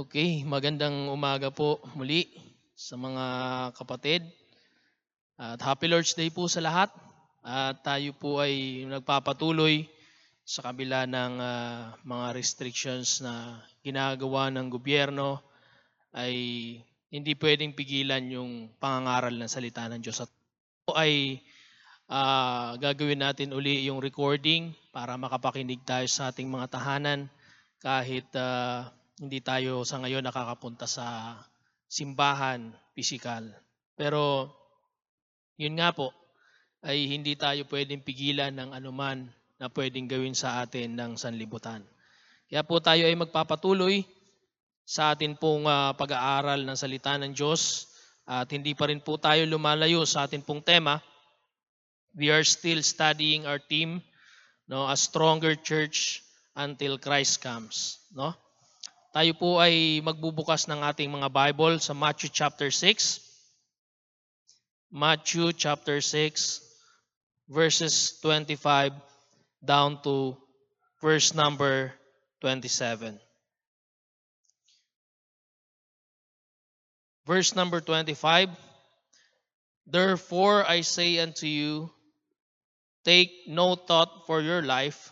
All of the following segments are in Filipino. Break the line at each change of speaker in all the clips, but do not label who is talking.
Okay, magandang umaga po muli sa mga kapatid. At Happy Lord's Day po sa lahat. At tayo po ay nagpapatuloy sa kabila ng ah, mga restrictions na ginagawa ng gobyerno ay hindi pwedeng pigilan yung pangangaral ng salita ng Diyos. At po ay ah, gagawin natin uli yung recording para makapakinig tayo sa ating mga tahanan kahit ah, hindi tayo sa ngayon nakakapunta sa simbahan pisikal. Pero yun nga po, ay hindi tayo pwedeng pigilan ng anuman na pwedeng gawin sa atin ng sanlibutan. Kaya po tayo ay magpapatuloy sa atin pong ah, pag-aaral ng salita ng Diyos at hindi pa rin po tayo lumalayo sa atin pong tema. We are still studying our theme, no, a stronger church until Christ comes, no? Tayo po ay magbubukas ng ating mga Bible sa Matthew chapter 6. Matthew chapter 6 verses 25 down to verse number 27. Verse number 25 Therefore I say unto you, take no thought for your life,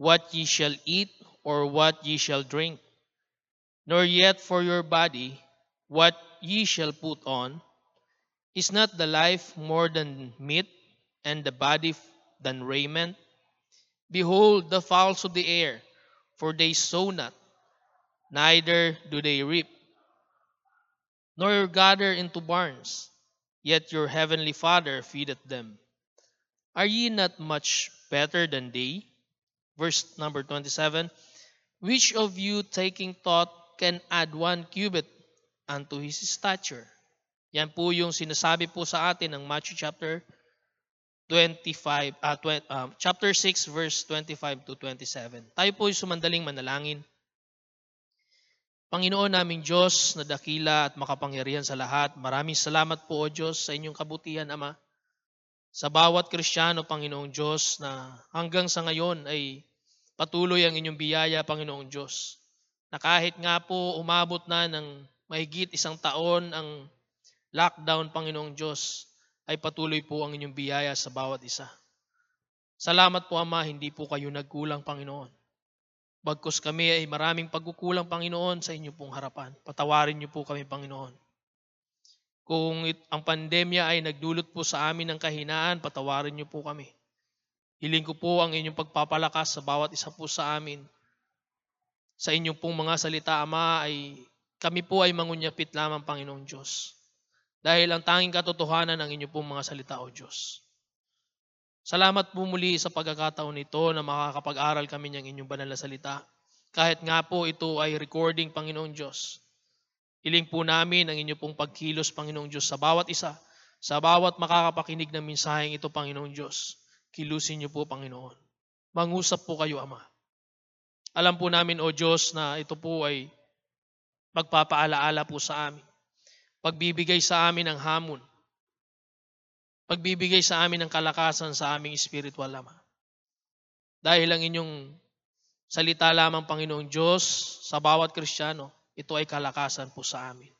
what ye shall eat or what ye shall drink, nor yet for your body, what ye shall put on. Is not the life more than meat, and the body than raiment? Behold the fowls of the air, for they sow not, neither do they reap, nor gather into barns, yet your heavenly Father feedeth them. Are ye not much better than they? Verse number 27 Which of you taking thought can add one cubit unto his stature? Yan po yung sinasabi po sa atin ng Matthew chapter 25 ah, twen- ah, chapter 6 verse 25 to 27. Tayo po yung sumandaling manalangin. Panginoon naming Diyos na dakila at makapangyarihan sa lahat, maraming salamat po o Diyos sa inyong kabutihan, Ama. Sa bawat Kristiyano, Panginoong Diyos, na hanggang sa ngayon ay patuloy ang inyong biyaya, Panginoong Diyos. Na kahit nga po umabot na ng mahigit isang taon ang lockdown, Panginoong Diyos, ay patuloy po ang inyong biyaya sa bawat isa. Salamat po, Ama, hindi po kayo nagkulang, Panginoon. Bagkus kami ay maraming pagkukulang, Panginoon, sa inyo pong harapan. Patawarin niyo po kami, Panginoon. Kung it, ang pandemya ay nagdulot po sa amin ng kahinaan, patawarin niyo po kami. Hiling ko po ang inyong pagpapalakas sa bawat isa po sa amin. Sa inyong pong mga salita, Ama, ay kami po ay mangunyapit lamang, Panginoong Diyos. Dahil ang tanging katotohanan ng inyong pong mga salita, O Diyos. Salamat po muli sa pagkakataon nito na makakapag-aral kami ng inyong banal na salita. Kahit nga po ito ay recording, Panginoong Diyos. Hiling po namin ang inyong pong pagkilos, Panginoong Diyos, sa bawat isa, sa bawat makakapakinig ng mensaheng ito, Panginoong Diyos. Kilusin niyo po, Panginoon. Mangusap po kayo, Ama. Alam po namin, O Diyos, na ito po ay magpapaalaala po sa amin. Pagbibigay sa amin ng hamon. Pagbibigay sa amin ng kalakasan sa aming spiritual, Ama. Dahil ang inyong salita lamang, Panginoong Diyos, sa bawat Kristiyano, ito ay kalakasan po sa amin.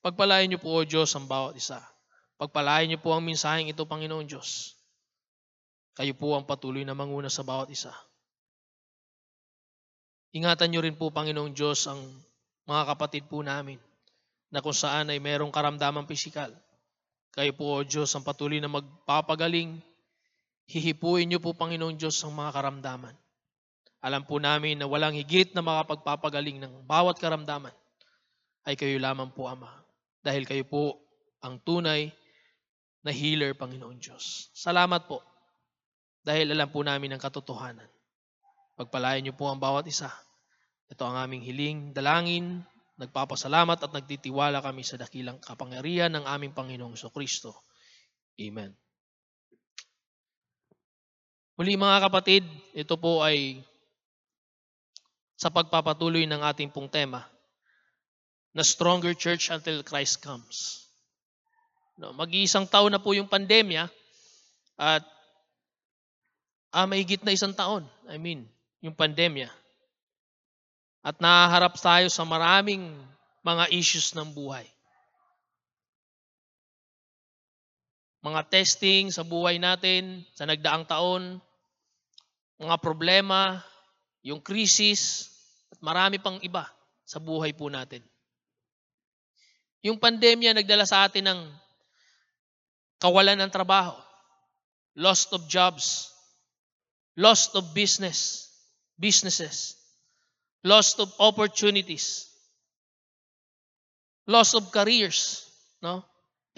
Pagpalain niyo po, O Diyos, ang bawat isa. Pagpalain niyo po ang mensaheng ito, Panginoong Diyos. Kayo po ang patuloy na manguna sa bawat isa. Ingatan niyo rin po, Panginoong Diyos, ang mga kapatid po namin na kung saan ay merong karamdamang pisikal. Kayo po, O Diyos, ang patuloy na magpapagaling. Hihipuin niyo po, Panginoong Diyos, ang mga karamdaman. Alam po namin na walang higit na makapagpapagaling ng bawat karamdaman ay kayo lamang po, Ama. Dahil kayo po ang tunay na healer, Panginoon Diyos. Salamat po. Dahil alam po namin ang katotohanan. Pagpalayan niyo po ang bawat isa. Ito ang aming hiling, dalangin, nagpapasalamat at nagtitiwala kami sa dakilang kapangyarihan ng aming Panginoong So Kristo. Amen. Muli mga kapatid, ito po ay sa pagpapatuloy ng ating pong tema na stronger church until Christ comes. No, mag-iisang taon na po yung pandemya at ah, mahigit na isang taon. I mean, yung pandemya. At nahaharap tayo sa maraming mga issues ng buhay. Mga testing sa buhay natin sa nagdaang taon, mga problema, yung krisis, at marami pang iba sa buhay po natin. Yung pandemya nagdala sa atin ng kawalan ng trabaho, loss of jobs, loss of business, businesses, loss of opportunities, loss of careers, no?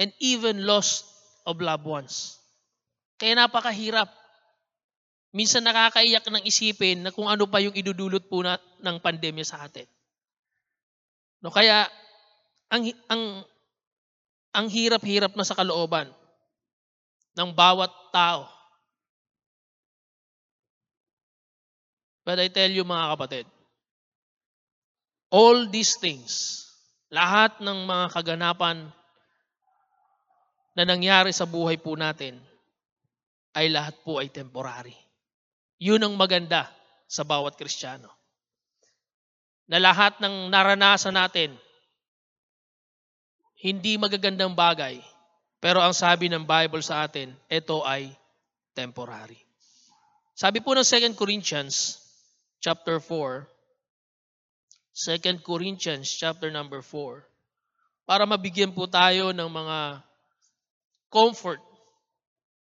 And even loss of loved ones. Kaya napakahirap. Minsan nakakaiyak ng isipin na kung ano pa yung idudulot po na, ng pandemya sa atin. No, kaya ang ang ang hirap-hirap na sa kalooban ng bawat tao. But I tell you mga kapatid, all these things, lahat ng mga kaganapan na nangyari sa buhay po natin, ay lahat po ay temporary. Yun ang maganda sa bawat Kristiyano. Na lahat ng naranasan natin, hindi magagandang bagay. Pero ang sabi ng Bible sa atin, ito ay temporary. Sabi po ng 2 Corinthians chapter 4, 2 Corinthians chapter number 4, para mabigyan po tayo ng mga comfort.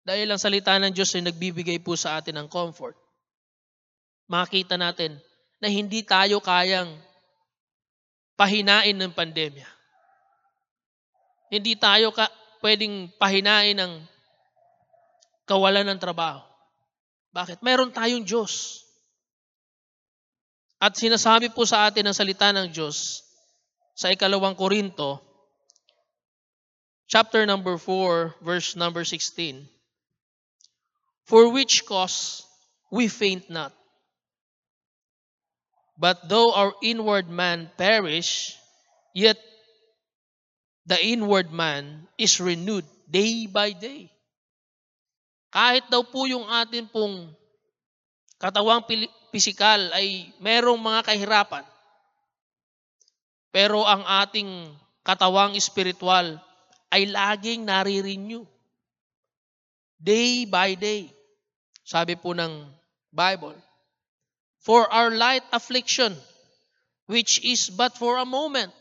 Dahil ang salita ng Diyos ay nagbibigay po sa atin ng comfort. Makita natin na hindi tayo kayang pahinain ng pandemya. Hindi tayo ka, pwedeng pahinain ng kawalan ng trabaho. Bakit? Meron tayong Diyos. At sinasabi po sa atin ang salita ng Diyos sa ikalawang Korinto, chapter number 4, verse number 16. For which cause we faint not. But though our inward man perish, yet the inward man is renewed day by day. Kahit daw po yung atin pong katawang pisikal ay merong mga kahirapan, pero ang ating katawang espiritual ay laging nare-renew. Day by day. Sabi po ng Bible, For our light affliction, which is but for a moment,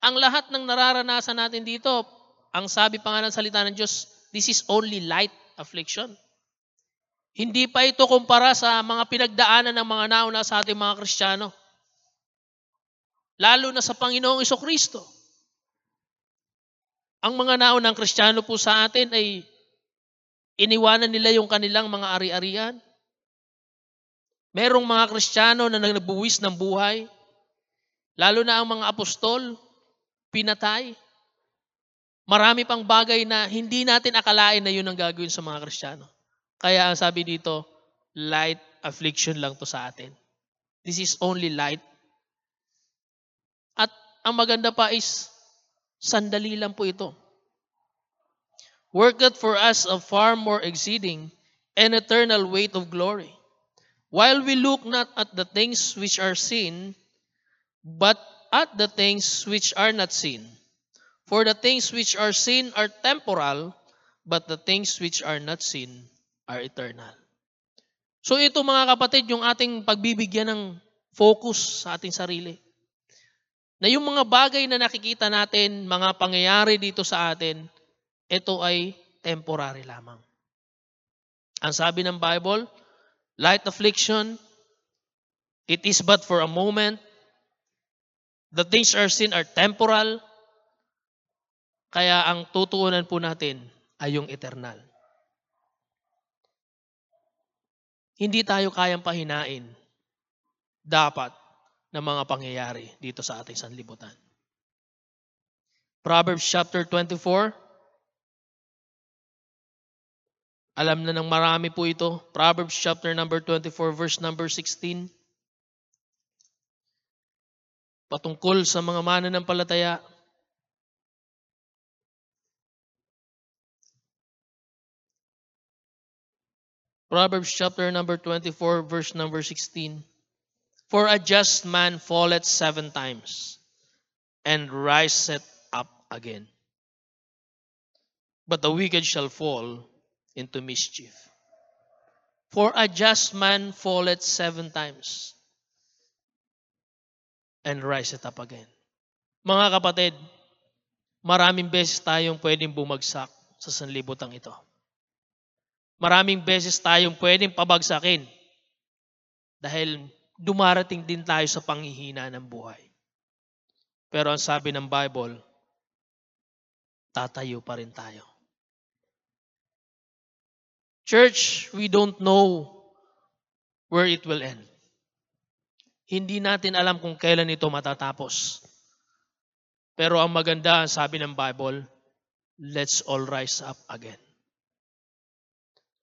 ang lahat ng nararanasan natin dito, ang sabi pa nga ng salita ng Diyos, this is only light affliction. Hindi pa ito kumpara sa mga pinagdaanan ng mga nauna sa ating mga Kristiyano. Lalo na sa Panginoong Kristo. Ang mga naunang Kristiyano po sa atin ay iniwanan nila yung kanilang mga ari-arian. Merong mga Kristiyano na nagbuwis ng buhay. Lalo na ang mga apostol, pinatay. Marami pang bagay na hindi natin akalain na yun ang gagawin sa mga Kristiyano. Kaya ang sabi dito, light affliction lang to sa atin. This is only light. At ang maganda pa is, sandali lang po ito. Worketh for us a far more exceeding and eternal weight of glory. While we look not at the things which are seen, but at the things which are not seen. For the things which are seen are temporal, but the things which are not seen are eternal. So ito mga kapatid, yung ating pagbibigyan ng focus sa ating sarili. Na yung mga bagay na nakikita natin, mga pangyayari dito sa atin, ito ay temporary lamang. Ang sabi ng Bible, light affliction, it is but for a moment, The things are seen are temporal. Kaya ang tutuunan po natin ay yung eternal. Hindi tayo kayang pahinain dapat ng mga pangyayari dito sa ating sanlibutan. Proverbs chapter 24. Alam na ng marami po ito. Proverbs chapter number 24 verse number 16 patungkol sa mga mananampalataya. Proverbs chapter number 24 verse number 16. For a just man falleth seven times and riseth up again. But the wicked shall fall into mischief. For a just man falleth seven times and riseth up again. Mga kapatid, maraming beses tayong pwedeng bumagsak sa sanlibutan ito. Maraming beses tayong pwedeng pabagsakin dahil dumarating din tayo sa panghihina ng buhay. Pero ang sabi ng Bible, tatayo pa rin tayo. Church, we don't know where it will end. Hindi natin alam kung kailan ito matatapos. Pero ang maganda, ang sabi ng Bible, let's all rise up again.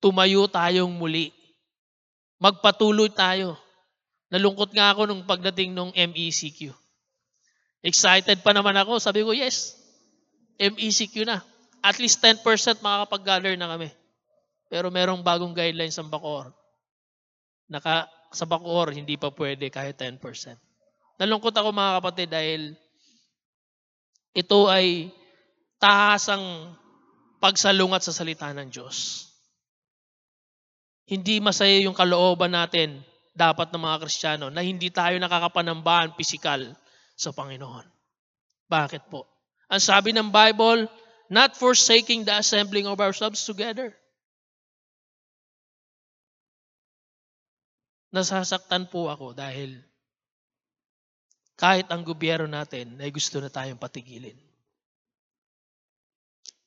Tumayo tayong muli. Magpatuloy tayo. Nalungkot nga ako nung pagdating nung MECQ. Excited pa naman ako. Sabi ko, yes, MECQ na. At least 10% makakapag-gather na kami. Pero merong bagong guidelines sa Bacoor. Naka, sa Bacoor, hindi pa pwede kahit 10%. Nalungkot ako mga kapatid dahil ito ay tahasang pagsalungat sa salita ng Diyos. Hindi masaya yung kalooban natin dapat ng mga Kristiyano na hindi tayo nakakapanambahan pisikal sa Panginoon. Bakit po? Ang sabi ng Bible, not forsaking the assembling of ourselves together. Nasasaktan po ako dahil kahit ang gobyerno natin ay gusto na tayong patigilin.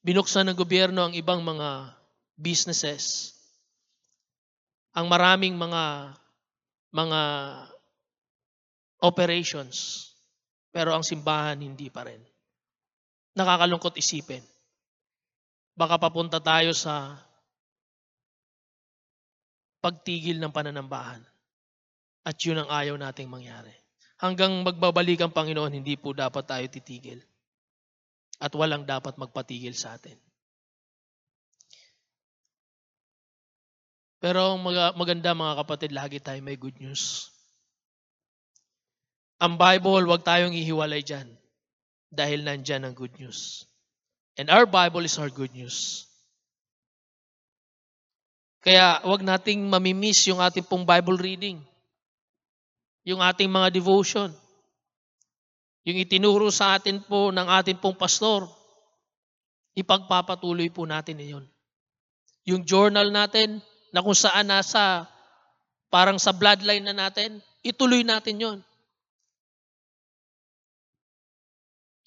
Binuksan ng gobyerno ang ibang mga businesses. Ang maraming mga mga operations. Pero ang simbahan hindi pa rin. Nakakalungkot isipin. Baka papunta tayo sa pagtigil ng pananambahan. At yun ang ayaw nating mangyari. Hanggang magbabalik ang Panginoon, hindi po dapat tayo titigil. At walang dapat magpatigil sa atin. Pero ang maganda mga kapatid, lagi tayo may good news. Ang Bible, wag tayong ihiwalay dyan. Dahil nandyan ang good news. And our Bible is our good news. Kaya wag nating mamimiss yung ating pong Bible reading. Yung ating mga devotion. Yung itinuro sa atin po ng ating pong pastor. Ipagpapatuloy po natin iyon. Yung journal natin, na kung saan nasa parang sa bloodline na natin, ituloy natin yon.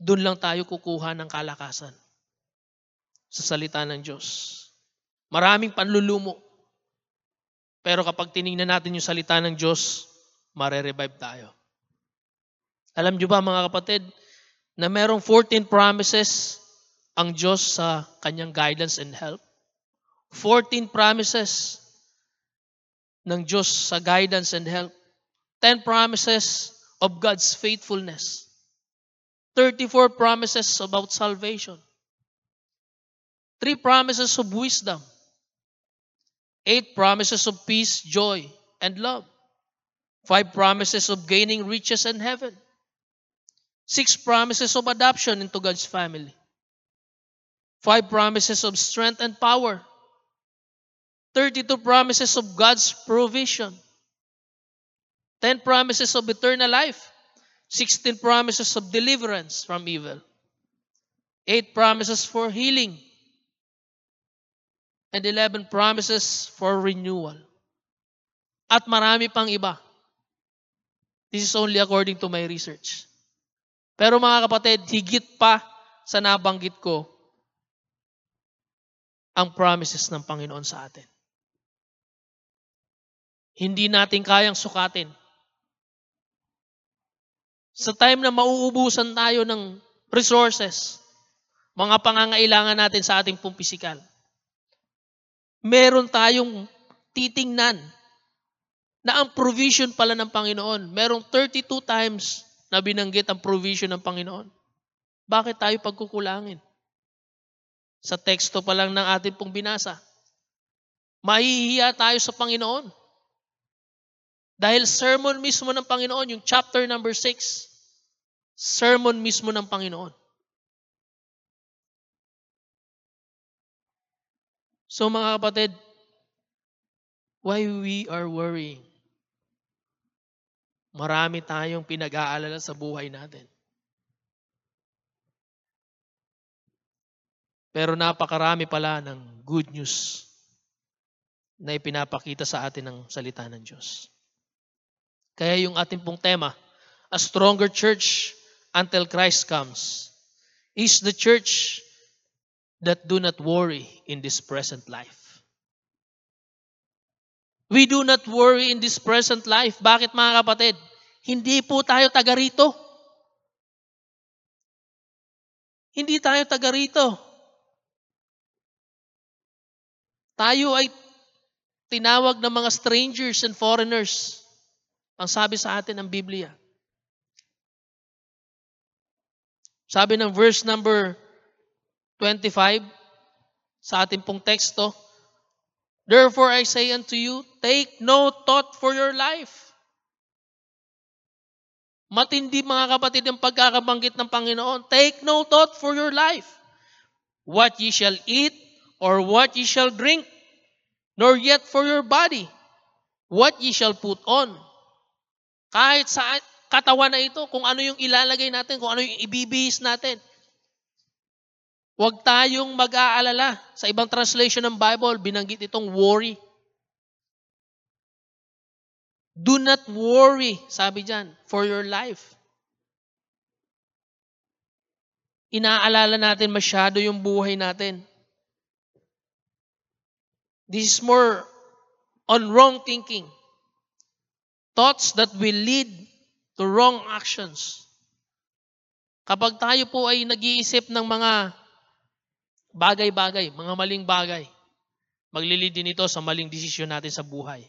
Doon lang tayo kukuha ng kalakasan sa salita ng Diyos. Maraming panlulumo. Pero kapag tiningnan natin yung salita ng Diyos, mare-revive tayo. Alam niyo ba mga kapatid, na merong 14 promises ang Diyos sa kanyang guidance and help? 14 promises ng Diyos sa guidance and help. 10 promises of God's faithfulness. 34 promises about salvation. 3 promises of wisdom. 8 promises of peace, joy, and love. 5 promises of gaining riches and heaven. 6 promises of adoption into God's family. 5 promises of strength and power. 32 promises of God's provision. 10 promises of eternal life. 16 promises of deliverance from evil. 8 promises for healing. And 11 promises for renewal. At marami pang iba. This is only according to my research. Pero mga kapatid, higit pa sa nabanggit ko ang promises ng Panginoon sa atin. Hindi natin kayang sukatin. Sa time na mauubusan tayo ng resources, mga pangangailangan natin sa ating pong pisikal, meron tayong titingnan na ang provision pala ng Panginoon. Merong 32 times na binanggit ang provision ng Panginoon. Bakit tayo pagkukulangin? Sa teksto pa lang ng ating pong binasa. Mahihiya tayo sa Panginoon Dahil sermon mismo ng Panginoon, yung chapter number 6, sermon mismo ng Panginoon. So mga kapatid, why we are worrying? Marami tayong pinag-aalala sa buhay natin. Pero napakarami pala ng good news na ipinapakita sa atin ng salita ng Diyos. Kaya yung ating pong tema, a stronger church until Christ comes, is the church that do not worry in this present life. We do not worry in this present life. Bakit mga kapatid? Hindi po tayo taga rito. Hindi tayo taga rito. Tayo ay tinawag ng mga strangers and foreigners. Ang sabi sa atin ng Biblia. Sabi ng verse number 25 sa ating pong teksto, Therefore I say unto you, take no thought for your life. Matindi mga kapatid ang pagkakabanggit ng Panginoon. Take no thought for your life. What ye shall eat, or what ye shall drink, nor yet for your body, what ye shall put on. Kahit sa katawan na ito, kung ano yung ilalagay natin, kung ano yung ibibihis natin. Huwag tayong mag-aalala. Sa ibang translation ng Bible, binanggit itong worry. Do not worry, sabi dyan, for your life. Inaalala natin masyado yung buhay natin. This is more on wrong thinking. Thoughts that will lead to wrong actions. Kapag tayo po ay nag-iisip ng mga bagay-bagay, mga maling bagay, maglilid din ito sa maling desisyon natin sa buhay.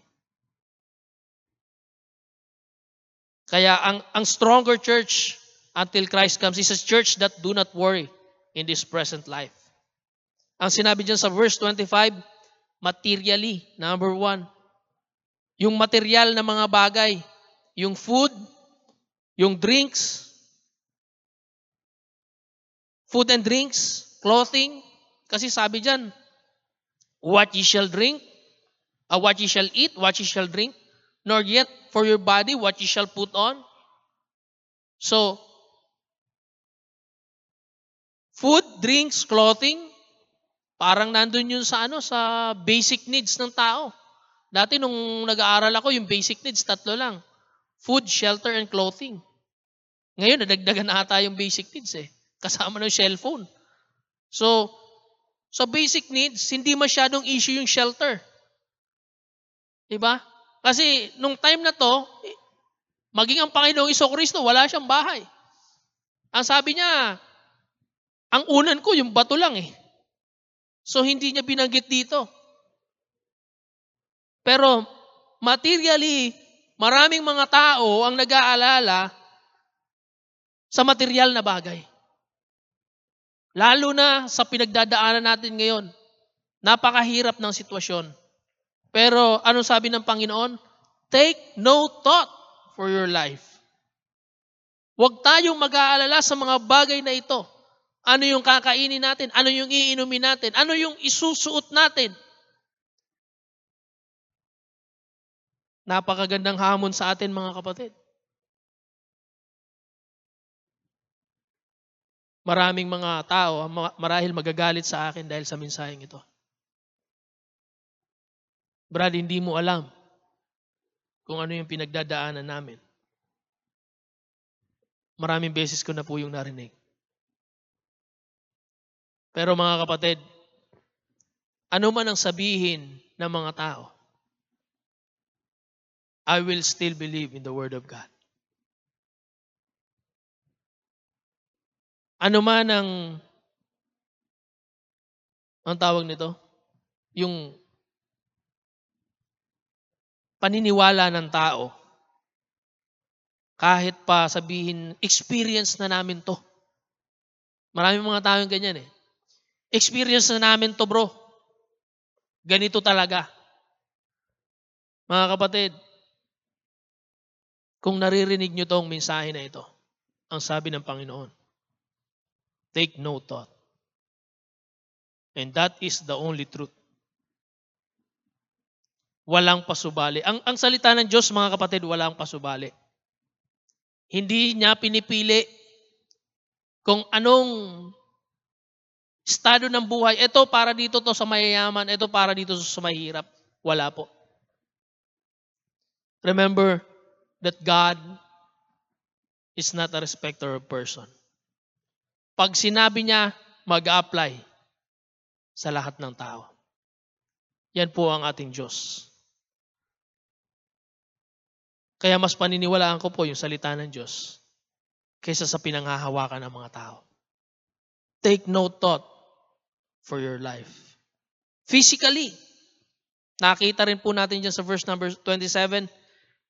Kaya ang, ang stronger church until Christ comes is a church that do not worry in this present life. Ang sinabi dyan sa verse 25, materially. Number one, yung material na mga bagay, yung food, yung drinks, food and drinks, clothing, kasi sabi dyan, what ye shall drink, uh, what ye shall eat, what ye shall drink, nor yet for your body what ye shall put on. So, food, drinks, clothing, Parang nandun yun sa ano sa basic needs ng tao. Dati nung nag-aaral ako, yung basic needs tatlo lang. Food, shelter, and clothing. Ngayon, nadagdagan na ata yung basic needs eh. Kasama ng cellphone. So, sa basic needs, hindi masyadong issue yung shelter. Diba? Kasi nung time na to, maging ang Panginoong Iso Kristo, wala siyang bahay. Ang sabi niya, ang unan ko, yung bato lang eh. So hindi niya binanggit dito. Pero materially, maraming mga tao ang nag-aalala sa material na bagay. Lalo na sa pinagdadaanan natin ngayon. Napakahirap ng sitwasyon. Pero ano sabi ng Panginoon? Take no thought for your life. Huwag tayong mag-aalala sa mga bagay na ito. Ano yung kakainin natin? Ano yung iinumin natin? Ano yung isusuot natin? Napakagandang hamon sa atin mga kapatid. Maraming mga tao marahil magagalit sa akin dahil sa mensaheng ito. Brad, hindi mo alam kung ano yung pinagdadaanan namin. Maraming beses ko na po yung narinig. Pero mga kapatid, ano man ang sabihin ng mga tao, I will still believe in the Word of God. Ano man ang ang tawag nito? Yung paniniwala ng tao. Kahit pa sabihin, experience na namin to. Maraming mga tao yung ganyan eh. Experience na namin to bro. Ganito talaga. Mga kapatid, Kung naririnig nyo tong mensahe na ito, ang sabi ng Panginoon, take no thought. And that is the only truth. Walang pasubali. Ang, ang salita ng Diyos, mga kapatid, walang pasubali. Hindi niya pinipili kung anong estado ng buhay. Ito para dito to sa mayayaman, ito para dito sa mahirap. Wala po. Remember that God is not a respecter of person. Pag sinabi niya, mag-apply sa lahat ng tao. Yan po ang ating Diyos. Kaya mas paniniwalaan ko po yung salita ng Diyos kaysa sa pinanghahawakan ng mga tao. Take no thought for your life. Physically, nakita rin po natin dyan sa verse number 27,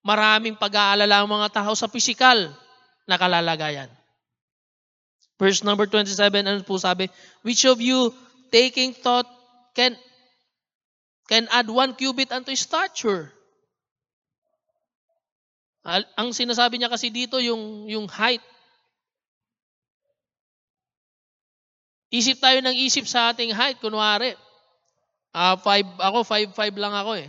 maraming pag-aalala ang mga tao sa physical na kalalagayan. Verse number 27, ano po sabi? Which of you taking thought can can add one cubit unto his stature? Ang sinasabi niya kasi dito yung yung height. Isip tayo ng isip sa ating height kunwari. Ah, uh, five, ako 5'5 lang ako eh.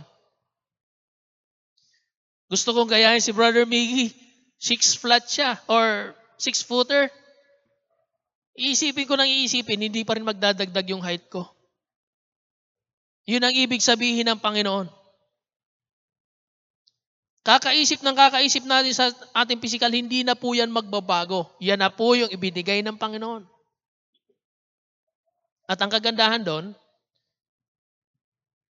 Gusto kong gayahin si Brother Miggy. Six flat siya or six footer. Iisipin ko nang iisipin, hindi pa rin magdadagdag yung height ko. Yun ang ibig sabihin ng Panginoon. Kakaisip ng kakaisip natin sa ating physical, hindi na po yan magbabago. Yan na po yung ibinigay ng Panginoon. At ang kagandahan doon,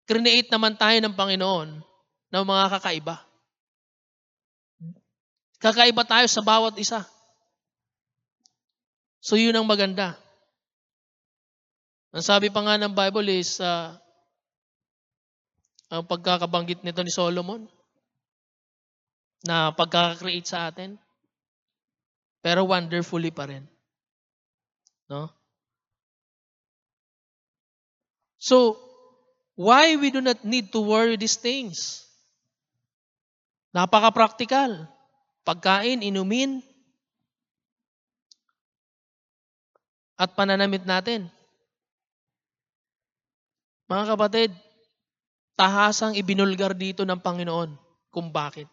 create naman tayo ng Panginoon ng mga kakaiba. Kakaiba tayo sa bawat isa. So yun ang maganda. Ang sabi pa nga ng Bible is, uh, ang pagkakabanggit nito ni Solomon, na pagkakakreate sa atin, pero wonderfully pa rin. No? So, why we do not need to worry these things? Napaka-practical. Pagkain, inumin, at pananamit natin. Mga kapatid, tahasang ibinulgar dito ng Panginoon kung bakit.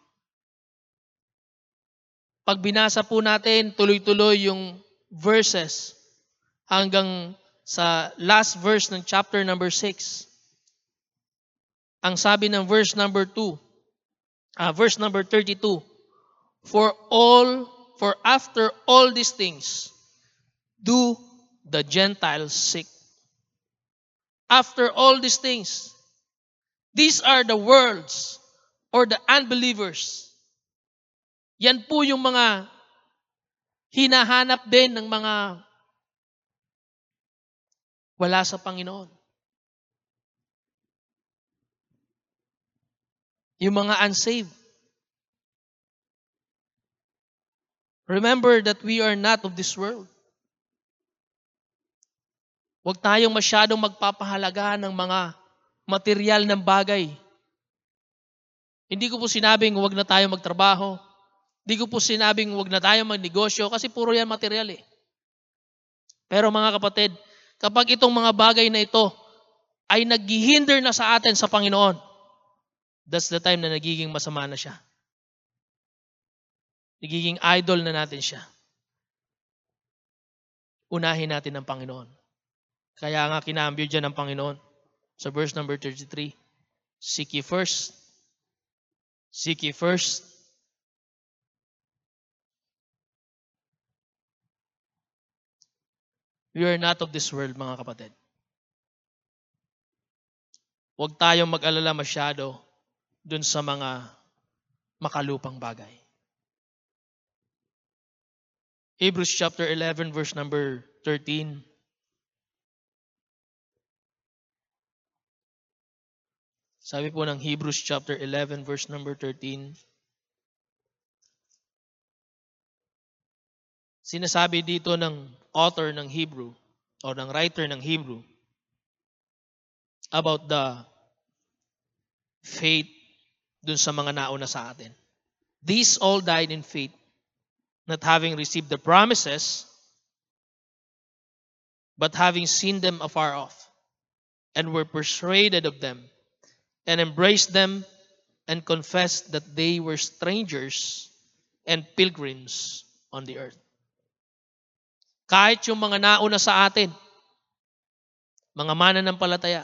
Pag binasa po natin, tuloy-tuloy yung verses hanggang sa last verse ng chapter number 6. Ang sabi ng verse number 2, uh, ah, verse number 32, For all, for after all these things, do the Gentiles seek. After all these things, these are the worlds or the unbelievers. Yan po yung mga hinahanap din ng mga wala sa Panginoon. Yung mga unsaved. Remember that we are not of this world. Huwag tayong masyadong magpapahalaga ng mga material ng bagay. Hindi ko po sinabing huwag na tayo magtrabaho. Hindi ko po sinabing huwag na tayo magnegosyo kasi puro yan material eh. Pero mga kapatid, kapag itong mga bagay na ito ay naghihinder na sa atin sa Panginoon, that's the time na nagiging masama na siya. Nagiging idol na natin siya. Unahin natin ang Panginoon. Kaya nga kinambyo dyan ng Panginoon. Sa verse number 33, Seek ye first. Seek ye first. We are not of this world, mga kapatid. Huwag tayong mag-alala masyado dun sa mga makalupang bagay. Hebrews chapter 11 verse number 13. Sabi po ng Hebrews chapter 11 verse number 13. Sinasabi dito ng author ng Hebrew o ng writer ng Hebrew about the faith dun sa mga nauna sa atin. These all died in faith, not having received the promises, but having seen them afar off, and were persuaded of them, and embraced them, and confessed that they were strangers and pilgrims on the earth. Kahit yung mga nauna sa atin, mga mananampalataya,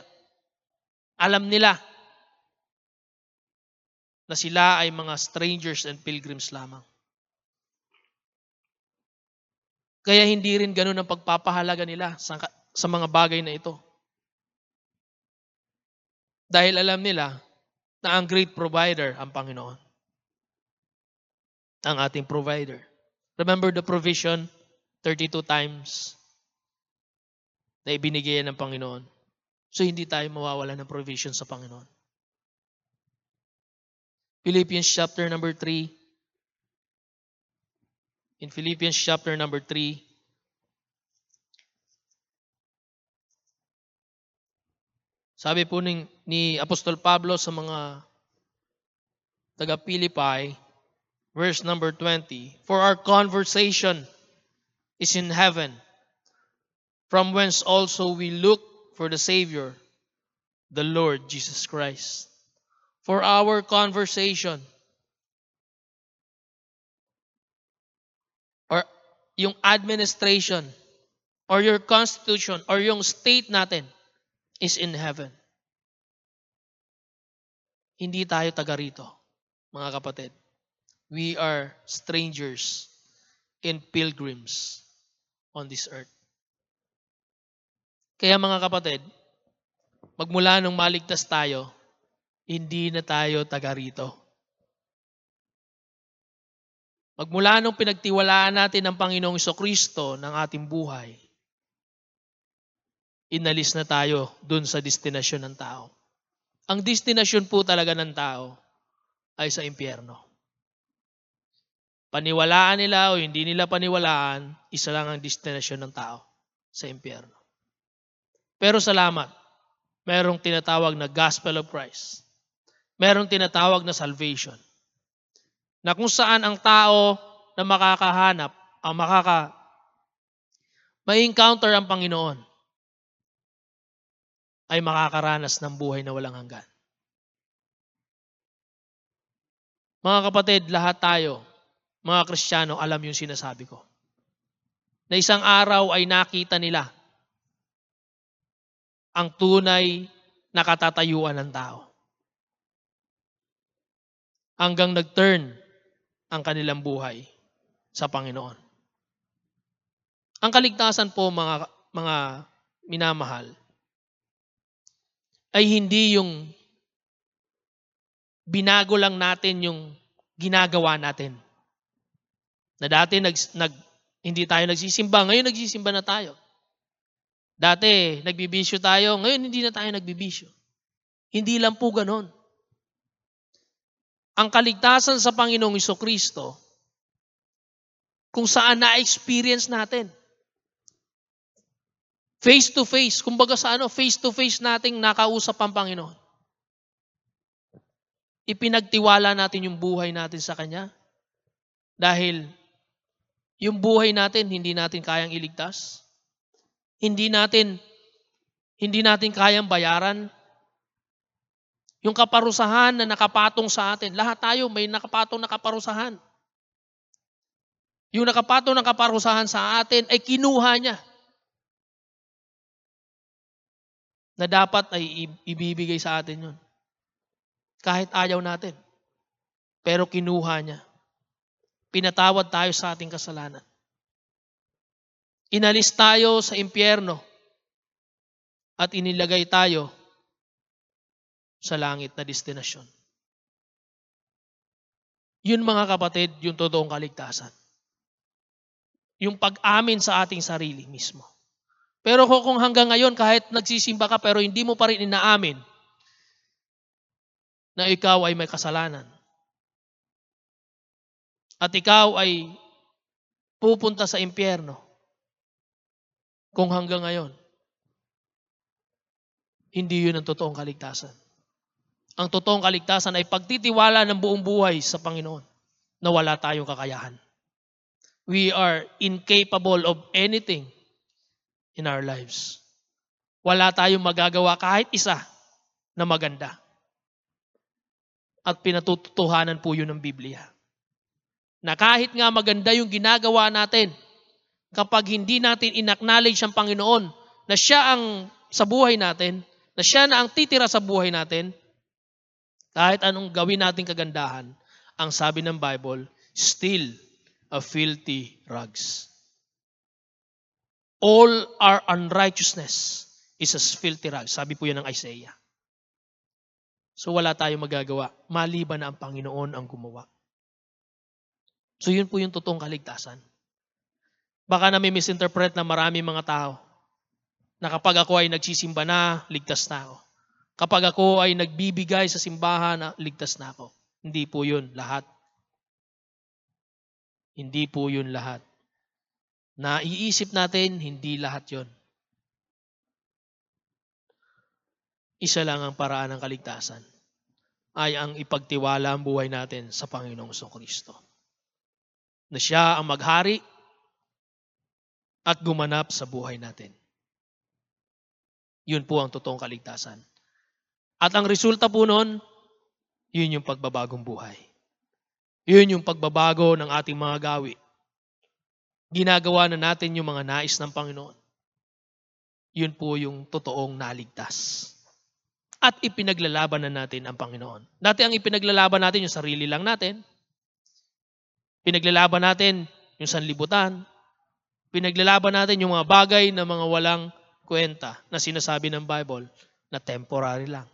alam nila na sila ay mga strangers and pilgrims lamang. Kaya hindi rin ganun ang pagpapahalaga nila sa, sa mga bagay na ito. Dahil alam nila na ang great provider ang Panginoon. Ang ating provider. Remember the provision 32 times na ibinigay ng Panginoon. So hindi tayo mawawala ng provision sa Panginoon. Philippians chapter number 3. In Philippians chapter number 3, sabi po ni, ni Apostol Pablo sa mga taga Philippi, verse number 20, For our conversation is in heaven, from whence also we look for the Savior, the Lord Jesus Christ. For our conversation, or yung administration, or your constitution, or yung state natin, is in heaven. Hindi tayo taga rito, mga kapatid. We are strangers and pilgrims on this earth. Kaya mga kapatid, magmula nung maligtas tayo, hindi na tayo taga rito. Magmula nung pinagtiwalaan natin ng Panginoong Kristo ng ating buhay, inalis na tayo dun sa destinasyon ng tao. Ang destinasyon po talaga ng tao ay sa impyerno. Paniwalaan nila o hindi nila paniwalaan, isa lang ang destinasyon ng tao sa impyerno. Pero salamat, merong tinatawag na gospel of Christ. Merong tinatawag na salvation. Na kung saan ang tao na makakahanap, ang makaka may encounter ang Panginoon ay makakaranas ng buhay na walang hanggan. Mga kapatid, lahat tayo, mga Kristiyano, alam yung sinasabi ko. Na isang araw ay nakita nila ang tunay na katatayuan ng tao. Hanggang nag-turn ang kanilang buhay sa Panginoon. Ang kaligtasan po mga mga minamahal ay hindi yung binago lang natin yung ginagawa natin. Na dati nag, nag, hindi tayo nagsisimba, ngayon nagsisimba na tayo. Dati nagbibisyo tayo, ngayon hindi na tayo nagbibisyo. Hindi lang po ganon. Ang kaligtasan sa Panginoong Iso Kristo, kung saan na-experience natin. Face to face, kumbaga sa ano, face to face nating nakausap ang Panginoon. Ipinagtiwala natin yung buhay natin sa Kanya. Dahil yung buhay natin, hindi natin kayang iligtas. Hindi natin, hindi natin kayang bayaran. Yung kaparusahan na nakapatong sa atin. Lahat tayo may nakapatong na kaparusahan. Yung nakapatong na kaparusahan sa atin ay kinuha niya. Na dapat ay ibibigay sa atin yun. Kahit ayaw natin. Pero kinuha niya. Pinatawad tayo sa ating kasalanan. Inalis tayo sa impyerno at inilagay tayo sa langit na destinasyon. Yun mga kapatid, yung totoong kaligtasan. Yung pag-amin sa ating sarili mismo. Pero kung hanggang ngayon kahit nagsisimba ka pero hindi mo pa rin inaamin na ikaw ay may kasalanan. At ikaw ay pupunta sa impyerno kung hanggang ngayon, hindi yun ang totoong kaligtasan. Ang totoong kaligtasan ay pagtitiwala ng buong buhay sa Panginoon. na wala tayong kakayahan. We are incapable of anything in our lives. Wala tayong magagawa kahit isa na maganda. At pinatutuhanan po yun ng Biblia. Na kahit nga maganda yung ginagawa natin, kapag hindi natin inacknowledge ang Panginoon na siya ang sa buhay natin, na siya na ang titira sa buhay natin, kahit anong gawin nating kagandahan, ang sabi ng Bible, still a filthy rags. All our unrighteousness is as filthy rags. Sabi po yan ng Isaiah. So wala tayong magagawa. Maliban na ang Panginoon ang gumawa. So yun po yung totoong kaligtasan. Baka na may misinterpret na marami mga tao na kapag ako ay nagsisimba na, ligtas na ako. Kapag ako ay nagbibigay sa simbahan, ligtas na ako. Hindi po yun lahat. Hindi po yun lahat. Naiisip natin, hindi lahat yon. Isa lang ang paraan ng kaligtasan ay ang ipagtiwala ang buhay natin sa Panginoong Kristo. Na siya ang maghari at gumanap sa buhay natin. Yun po ang totoong kaligtasan. At ang resulta po noon, yun yung pagbabagong buhay. Yun yung pagbabago ng ating mga gawi. Ginagawa na natin yung mga nais ng Panginoon. Yun po yung totoong naligtas at ipinaglalaban na natin ang Panginoon. Dati ang ipinaglalaban natin yung sarili lang natin. Pinaglalaban natin yung sanlibutan. Pinaglalaban natin yung mga bagay na mga walang kwenta na sinasabi ng Bible na temporary lang.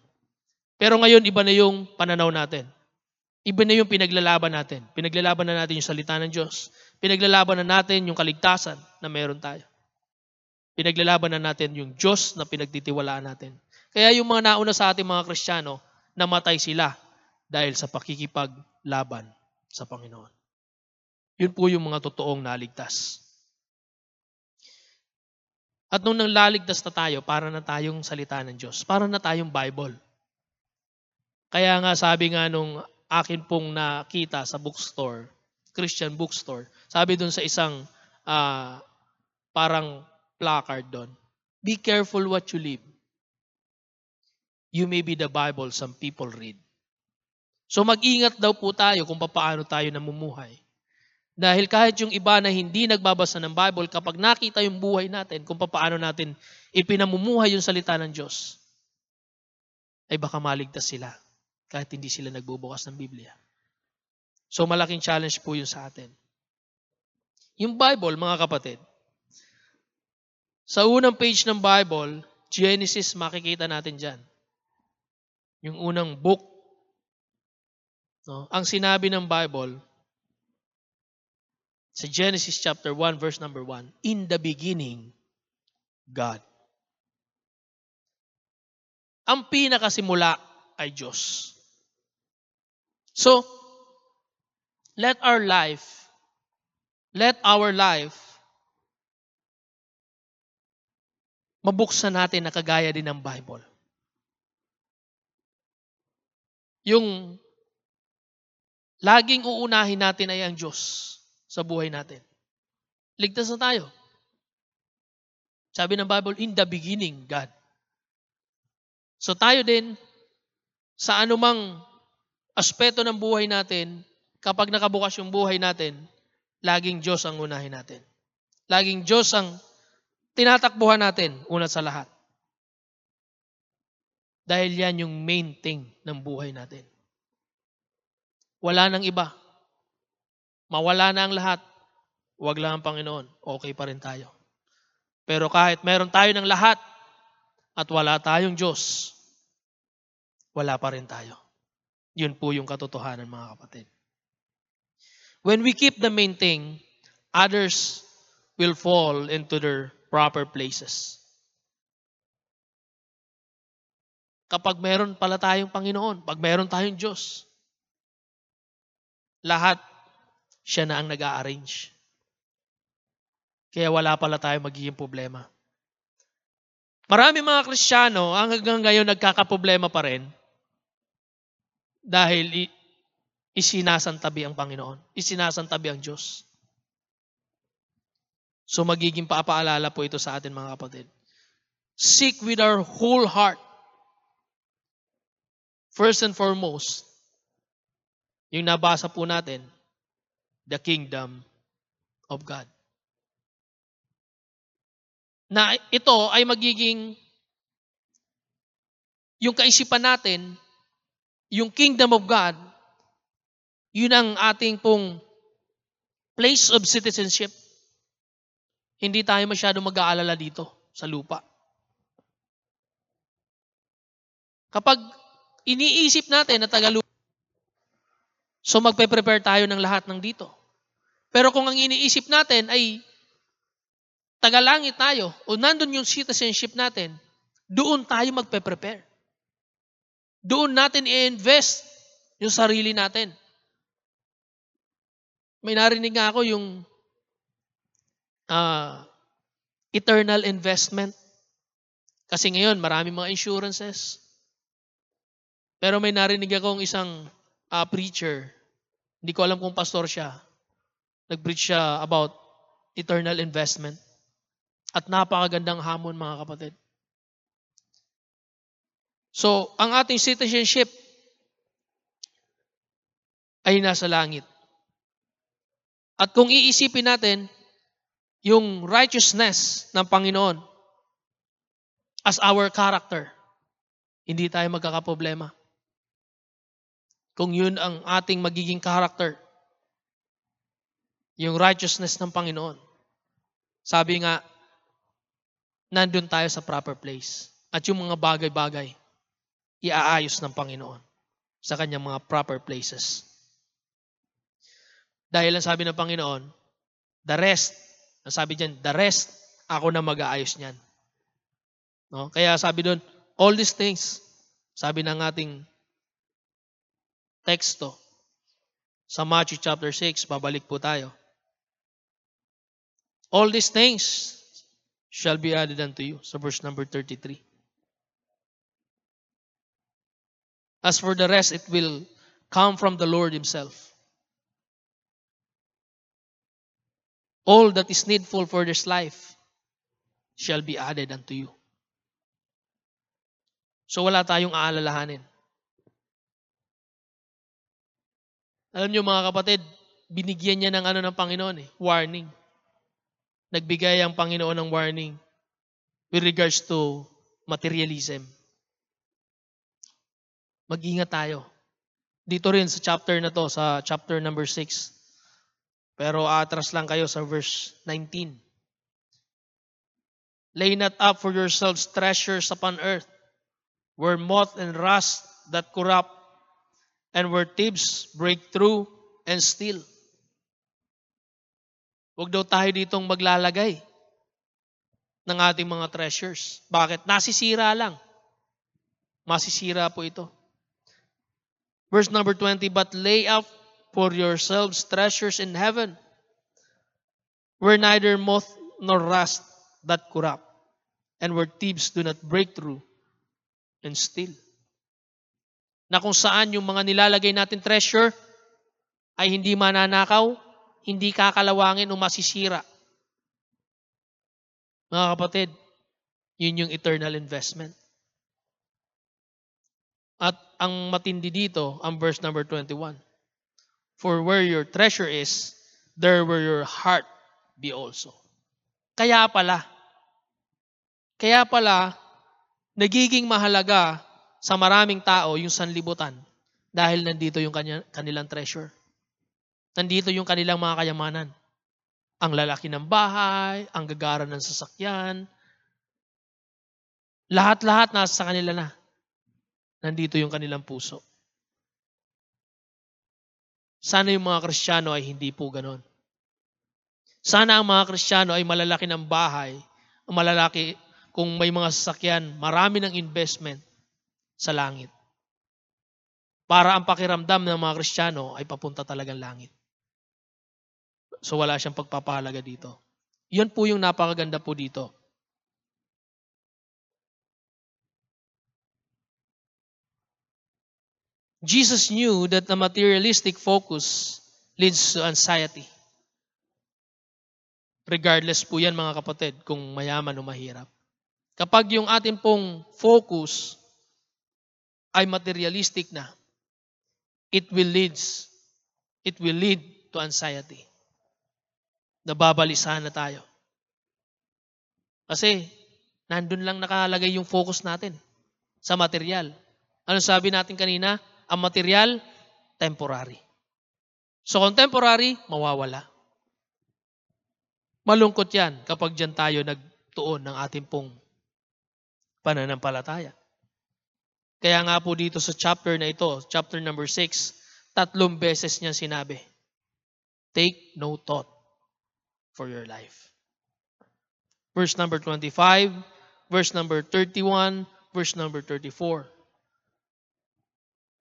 Pero ngayon, iba na yung pananaw natin. Iba na yung pinaglalaban natin. Pinaglalaban na natin yung salita ng Diyos. Pinaglalaban na natin yung kaligtasan na meron tayo. Pinaglalaban na natin yung Diyos na pinagtitiwalaan natin. Kaya yung mga nauna sa ating mga Kristiyano, namatay sila dahil sa pakikipaglaban sa Panginoon. Yun po yung mga totoong naligtas. At nung nanglaligtas na tayo, para na tayong salita ng Diyos. Para na tayong Bible. Kaya nga sabi nga nung akin pong nakita sa bookstore, Christian bookstore, sabi dun sa isang uh, parang placard doon, Be careful what you live you may be the Bible some people read. So mag-ingat daw po tayo kung paano tayo namumuhay. Dahil kahit yung iba na hindi nagbabasa ng Bible, kapag nakita yung buhay natin, kung paano natin ipinamumuhay yung salita ng Diyos, ay baka maligtas sila kahit hindi sila nagbubukas ng Biblia. So malaking challenge po yun sa atin. Yung Bible, mga kapatid, sa unang page ng Bible, Genesis, makikita natin dyan yung unang book. No? Ang sinabi ng Bible, sa Genesis chapter 1 verse number 1, In the beginning, God. Ang pinakasimula ay Diyos. So, let our life, let our life, mabuksan natin na kagaya din ng Bible. Yung laging uunahin natin ay ang Diyos sa buhay natin. Ligtas na tayo. Sabi ng Bible, in the beginning, God. So tayo din, sa anumang aspeto ng buhay natin, kapag nakabukas yung buhay natin, laging Diyos ang unahin natin. Laging Diyos ang tinatakbuhan natin, una sa lahat. Dahil yan yung main thing ng buhay natin. Wala nang iba. Mawala na ang lahat. Huwag lang ang Panginoon. Okay pa rin tayo. Pero kahit meron tayo ng lahat at wala tayong Diyos, wala pa rin tayo. Yun po yung katotohanan mga kapatid. When we keep the main thing, others will fall into their proper places. kapag meron pala tayong Panginoon, pag meron tayong Diyos. Lahat, siya na ang nag-a-arrange. Kaya wala pala tayong magiging problema. Marami mga Kristiyano ang hanggang ngayon nagkakaproblema pa rin dahil isinasantabi ang Panginoon. Isinasantabi ang Diyos. So magiging paapaalala po ito sa atin mga kapatid. Seek with our whole heart. First and foremost, yung nabasa po natin, the kingdom of God. Na ito ay magiging yung kaisipan natin, yung kingdom of God, yun ang ating pong place of citizenship. Hindi tayo masyado mag-aalala dito sa lupa. Kapag iniisip natin na taga-lupa, so magpe-prepare tayo ng lahat ng dito. Pero kung ang iniisip natin ay tagalangit tayo o nandun yung citizenship natin, doon tayo magpe-prepare. Doon natin i-invest yung sarili natin. May narinig nga ako yung uh, eternal investment. Kasi ngayon, marami mga insurances. Pero may narinig akong isang uh, preacher. Hindi ko alam kung pastor siya. Nag-preach siya about eternal investment. At napakagandang hamon mga kapatid. So, ang ating citizenship ay nasa langit. At kung iisipin natin yung righteousness ng Panginoon as our character, hindi tayo magkakaproblema. Kung yun ang ating magiging character, yung righteousness ng Panginoon. Sabi nga, nandun tayo sa proper place. At yung mga bagay-bagay, iaayos ng Panginoon sa kanyang mga proper places. Dahil ang sabi ng Panginoon, the rest, ang sabi diyan, the rest, ako na mag-aayos niyan. No? Kaya sabi doon, all these things, sabi ng ating teksto, sa Matthew chapter 6, babalik po tayo. All these things shall be added unto you. Sa verse number 33. As for the rest, it will come from the Lord Himself. All that is needful for this life shall be added unto you. So wala tayong aalalahanin. Alam niyo mga kapatid, binigyan niya ng ano ng Panginoon eh, warning. Nagbigay ang Panginoon ng warning with regards to materialism. Mag-ingat tayo. Dito rin sa chapter na to, sa chapter number 6. Pero atras lang kayo sa verse 19. Lay not up for yourselves treasures upon earth, where moth and rust that corrupt, and where thieves break through and steal. Huwag daw tayo ditong maglalagay ng ating mga treasures. Bakit? Nasisira lang. Masisira po ito. Verse number 20, But lay up for yourselves treasures in heaven, where neither moth nor rust that corrupt, and where thieves do not break through and steal. Na kung saan yung mga nilalagay natin treasure ay hindi mananakaw, hindi kakalawangin o masisira. Mga kapatid, yun yung eternal investment. At ang matindi dito, ang verse number 21. For where your treasure is, there will your heart be also. Kaya pala, kaya pala, nagiging mahalaga sa maraming tao yung sanlibutan dahil nandito yung kanilang treasure. Nandito yung kanilang mga kayamanan. Ang lalaki ng bahay, ang gagara ng sasakyan, lahat-lahat nasa kanila na nandito yung kanilang puso. Sana yung mga Kristiyano ay hindi po ganon. Sana ang mga Kristiyano ay malalaki ng bahay, malalaki kung may mga sasakyan, marami ng investment sa langit. Para ang pakiramdam ng mga Kristiyano ay papunta talagang langit. So wala siyang pagpapahalaga dito. Yan po yung napakaganda po dito. Jesus knew that the materialistic focus leads to anxiety. Regardless po yan mga kapatid kung mayaman o mahirap. Kapag yung ating pong focus ay materialistic na, it will leads it will lead to anxiety. Nababalisahan na tayo. Kasi nandun lang nakalagay yung focus natin sa material. Ano sabi natin kanina? Ang material, temporary. So kung temporary, mawawala. Malungkot yan kapag dyan tayo nagtuon ng ating pong pananampalataya. Kaya nga po dito sa chapter na ito, chapter number 6, tatlong beses niya sinabi, Take no thought for your life. Verse number 25, verse number 31, verse number 34.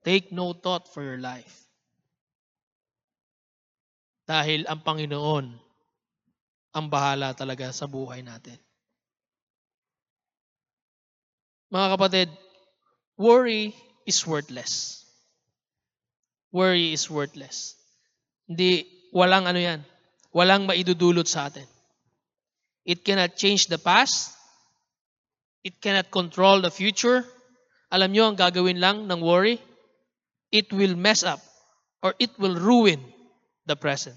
Take no thought for your life. Dahil ang Panginoon ang bahala talaga sa buhay natin. Mga kapatid, worry is worthless. Worry is worthless. Hindi, walang ano yan. Walang maidudulot sa atin. It cannot change the past. It cannot control the future. Alam nyo ang gagawin lang ng worry? It will mess up or it will ruin the present.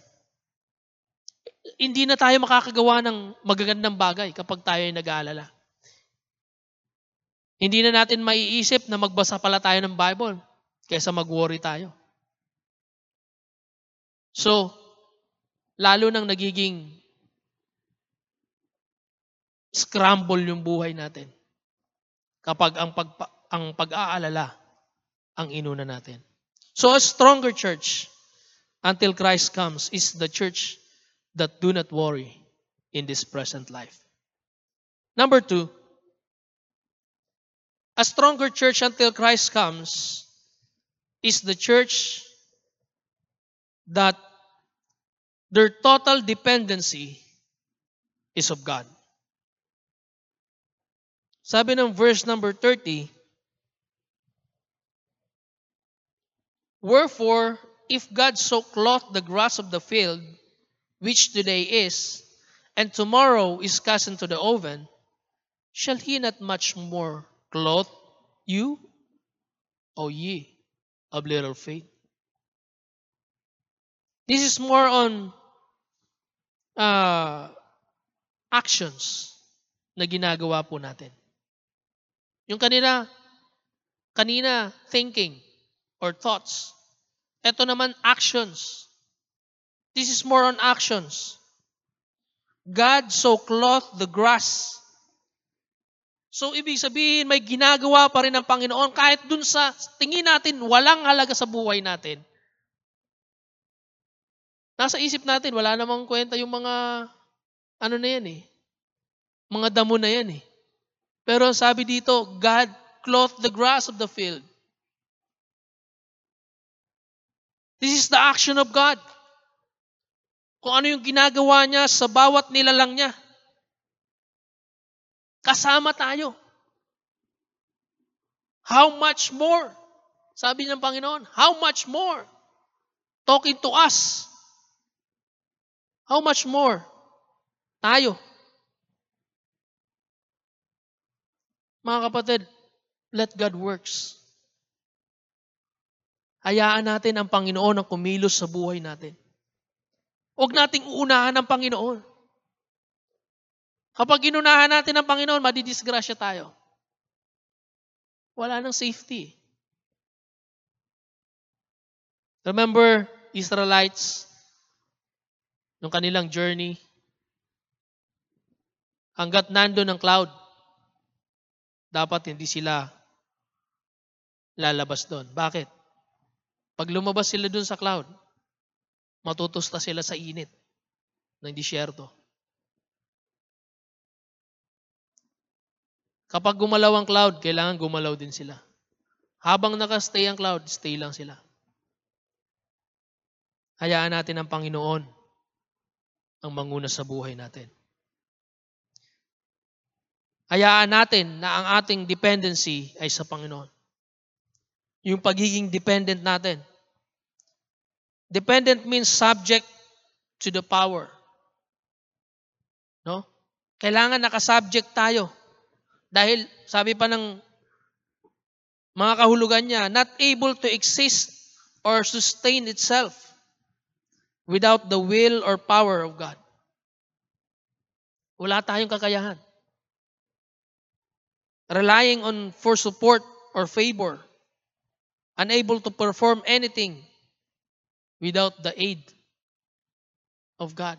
Hindi na tayo makakagawa ng magagandang bagay kapag tayo ay nag-aalala. Hindi na natin maiisip na magbasa pala tayo ng Bible kaysa mag-worry tayo. So, lalo nang nagiging scramble yung buhay natin kapag ang, pag, ang pag-aalala ang inuna natin. So a stronger church until Christ comes is the church that do not worry in this present life. Number two, a stronger church until Christ comes is the church that their total dependency is of God. Sabi ng verse number 30, Wherefore, if God so clothe the grass of the field, which today is, and tomorrow is cast into the oven, shall he not much more clothe you, O ye of little faith? This is more on uh, actions na ginagawa po natin. Yung kanina, kanina thinking, or thoughts. Ito naman, actions. This is more on actions. God so clothed the grass. So, ibig sabihin, may ginagawa pa rin ng Panginoon kahit dun sa tingin natin walang halaga sa buhay natin. Nasa isip natin, wala namang kwenta yung mga, ano na yan eh, mga damo na yan eh. Pero sabi dito, God clothed the grass of the field. This is the action of God. Kung ano yung ginagawa niya sa bawat nilalang niya. Kasama tayo. How much more? Sabi ng Panginoon, how much more? Talking to us. How much more? Tayo. Mga kapatid, let God works. Hayaan natin ang Panginoon ang kumilos sa buhay natin. Huwag nating uunahan ang Panginoon. Kapag inunahan natin ang Panginoon, madidisgrasya tayo. Wala nang safety. Remember, Israelites, nung kanilang journey, hanggat nandun ang cloud, dapat hindi sila lalabas doon. Bakit? Pag lumabas sila dun sa cloud, matutusta sila sa init ng disyerto. Kapag gumalaw ang cloud, kailangan gumalaw din sila. Habang nakastay ang cloud, stay lang sila. Hayaan natin ang Panginoon ang manguna sa buhay natin. Hayaan natin na ang ating dependency ay sa Panginoon. Yung pagiging dependent natin. Dependent means subject to the power. No? Kailangan nakasubject tayo. Dahil sabi pa ng mga kahulugan niya, not able to exist or sustain itself without the will or power of God. Wala tayong kakayahan. Relying on for support or favor. Unable to perform anything without the aid of God.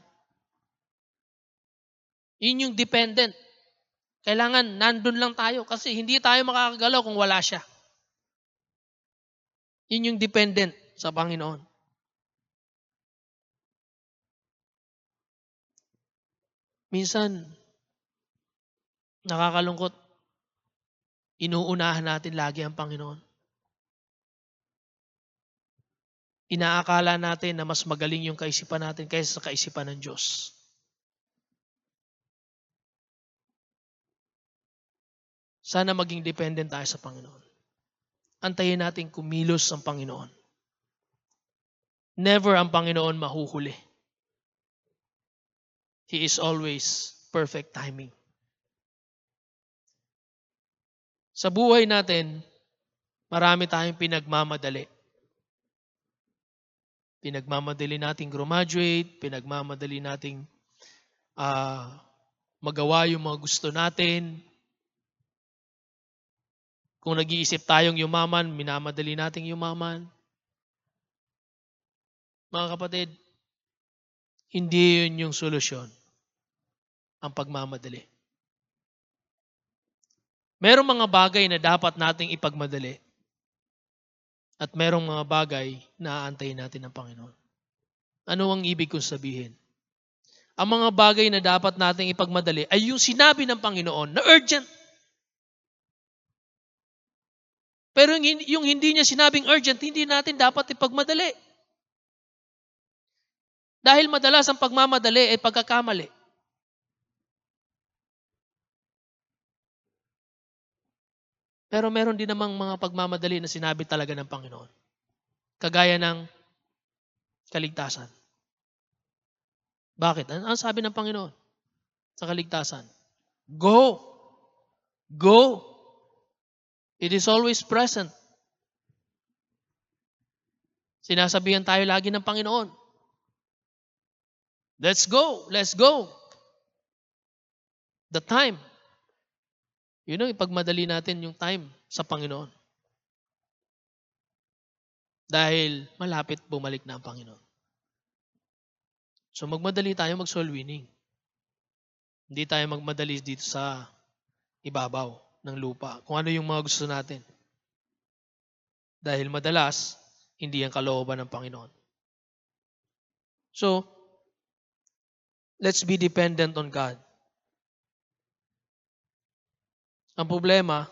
Yun yung dependent. Kailangan nandun lang tayo kasi hindi tayo makakagalaw kung wala siya. Yun yung dependent sa Panginoon. Minsan, nakakalungkot, inuunahan natin lagi ang Panginoon. Inaakala natin na mas magaling yung kaisipan natin kaysa sa kaisipan ng Diyos. Sana maging dependent tayo sa Panginoon. Antayin natin kumilos ang Panginoon. Never ang Panginoon mahuhuli. He is always perfect timing. Sa buhay natin, marami tayong pinagmamadali. Pinagmamadali nating graduate, pinagmamadali nating uh, magawa yung mga gusto natin. Kung nag-iisip tayong yumaman, minamadali nating yumaman. Mga kapatid, hindi yun yung solusyon ang pagmamadali. Merong mga bagay na dapat nating ipagmadali at merong mga bagay na aantayin natin ng Panginoon. Ano ang ibig kong sabihin? Ang mga bagay na dapat nating ipagmadali ay yung sinabi ng Panginoon na urgent. Pero yung, yung hindi niya sinabing urgent, hindi natin dapat ipagmadali. Dahil madalas ang pagmamadali ay pagkakamali. Pero meron din namang mga pagmamadali na sinabi talaga ng Panginoon. Kagaya ng kaligtasan. Bakit? Ano sabi ng Panginoon sa kaligtasan? Go! Go! It is always present. Sinasabihan tayo lagi ng Panginoon. Let's go! Let's go! The time yun ang ipagmadali natin yung time sa Panginoon. Dahil malapit bumalik na ang Panginoon. So magmadali tayo mag-soul winning. Hindi tayo magmadali dito sa ibabaw ng lupa. Kung ano yung mga gusto natin. Dahil madalas, hindi ang kalooban ng Panginoon. So, let's be dependent on God. Ang problema,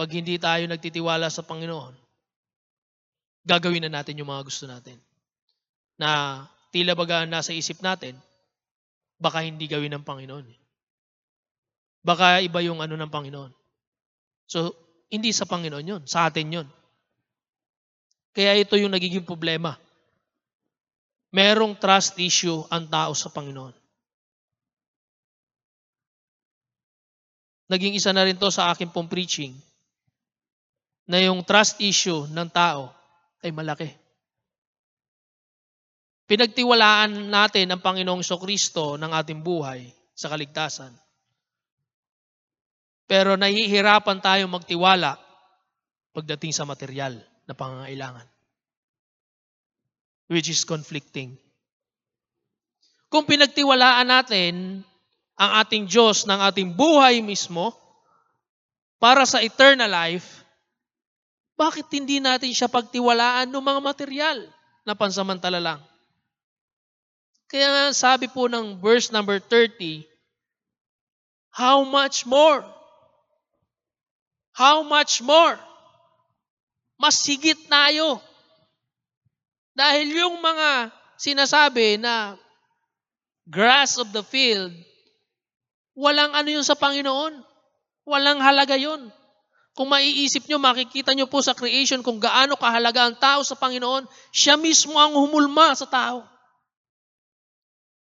pag hindi tayo nagtitiwala sa Panginoon, gagawin na natin yung mga gusto natin. Na tila baga nasa isip natin, baka hindi gawin ng Panginoon. Eh. Baka iba yung ano ng Panginoon. So, hindi sa Panginoon yun, sa atin yun. Kaya ito yung nagiging problema. Merong trust issue ang tao sa Panginoon. Naging isa na rin to sa akin pong preaching, na yung trust issue ng tao ay malaki. Pinagtiwalaan natin ang Panginoong Kristo ng ating buhay sa kaligtasan. Pero nahihirapan tayo magtiwala pagdating sa material na pangangailangan. Which is conflicting. Kung pinagtiwalaan natin ang ating Diyos ng ating buhay mismo para sa eternal life, bakit hindi natin siya pagtiwalaan ng mga material na pansamantala lang? Kaya nga sabi po ng verse number 30, How much more? How much more? Mas higit tayo. Dahil yung mga sinasabi na grass of the field Walang ano yun sa Panginoon. Walang halaga yun. Kung maiisip nyo, makikita nyo po sa creation kung gaano kahalaga ang tao sa Panginoon, siya mismo ang humulma sa tao.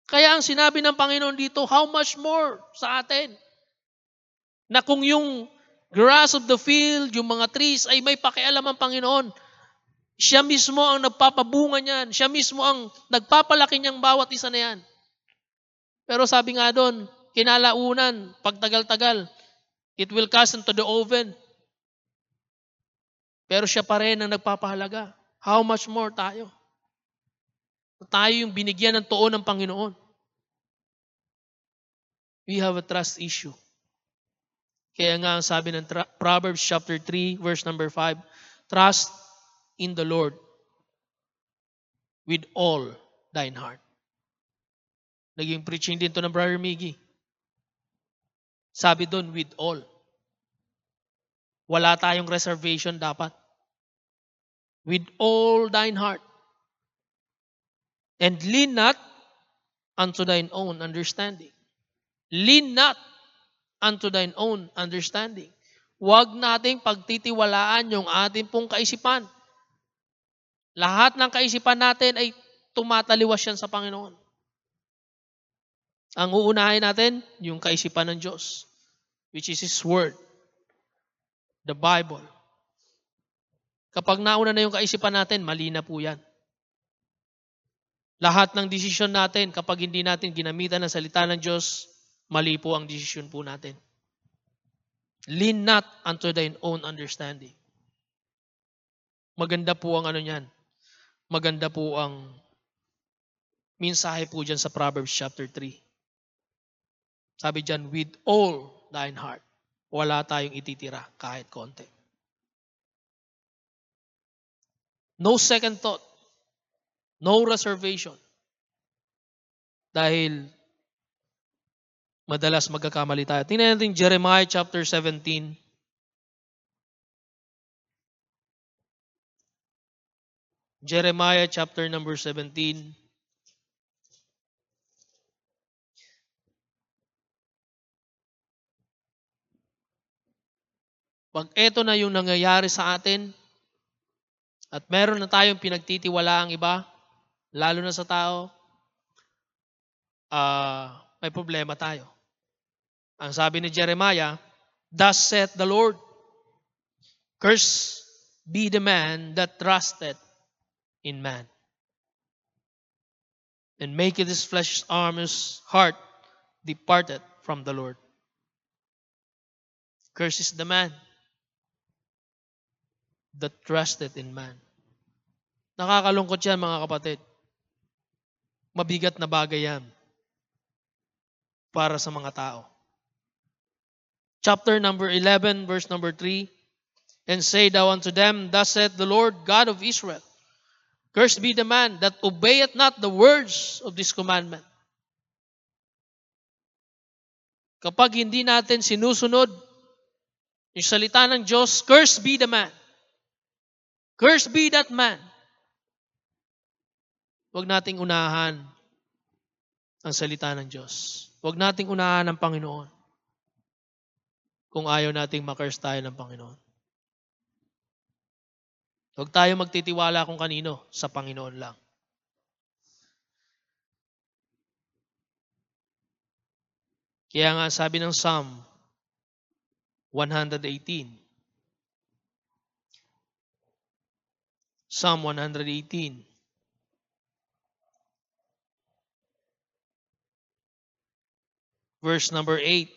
Kaya ang sinabi ng Panginoon dito, how much more sa atin? Na kung yung grass of the field, yung mga trees ay may pakialam ang Panginoon, siya mismo ang nagpapabunga niyan. Siya mismo ang nagpapalaki niyang bawat isa na yan. Pero sabi nga doon, kinalaunan, pagtagal-tagal, it will cast into the oven. Pero siya pa rin ang nagpapahalaga. How much more tayo? Tayo yung binigyan ng tuon ng Panginoon. We have a trust issue. Kaya nga ang sabi ng Proverbs chapter 3 verse number 5, trust in the Lord with all thine heart. Naging preaching din to ng Brother Miggy. Sabi doon, with all. Wala tayong reservation dapat with all thine heart. And lean not unto thine own understanding. Lean not unto thine own understanding. Huwag nating pagtitiwalaan yung ating pong kaisipan. Lahat ng kaisipan natin ay tumataliwas yan sa Panginoon. Ang uunahin natin, yung kaisipan ng Diyos, which is His Word, the Bible. Kapag nauna na yung kaisipan natin, mali na po yan. Lahat ng desisyon natin, kapag hindi natin ginamitan ng salita ng Diyos, mali po ang desisyon po natin. Lean not unto thine own understanding. Maganda po ang ano niyan. Maganda po ang mensahe po dyan sa Proverbs chapter 3. Sabi dyan, with all thine heart, wala tayong ititira kahit konti. No second thought. No reservation. Dahil madalas magkakamali tayo. Tingnan natin Jeremiah chapter 17. Jeremiah chapter number 17. Pag ito na yung nangyayari sa atin, at meron na tayong pinagtitiwala ang iba, lalo na sa tao, uh, may problema tayo. Ang sabi ni Jeremiah, Thus saith the Lord, Curse be the man that trusted in man, and make his flesh arm's heart departed from the Lord. Curse is the man that trusted in man. Nakakalungkot yan mga kapatid. Mabigat na bagay yan para sa mga tao. Chapter number 11, verse number 3, And say thou unto them, Thus saith the Lord God of Israel, Cursed be the man that obeyeth not the words of this commandment. Kapag hindi natin sinusunod yung salita ng Diyos, cursed be the man Cursed be that man. Huwag nating unahan ang salita ng Diyos. Huwag nating unahan ang Panginoon kung ayaw nating makurse tayo ng Panginoon. Huwag tayo magtitiwala kung kanino, sa Panginoon lang. Kaya nga sabi ng Psalm 118, Psalm 118. Verse number 8.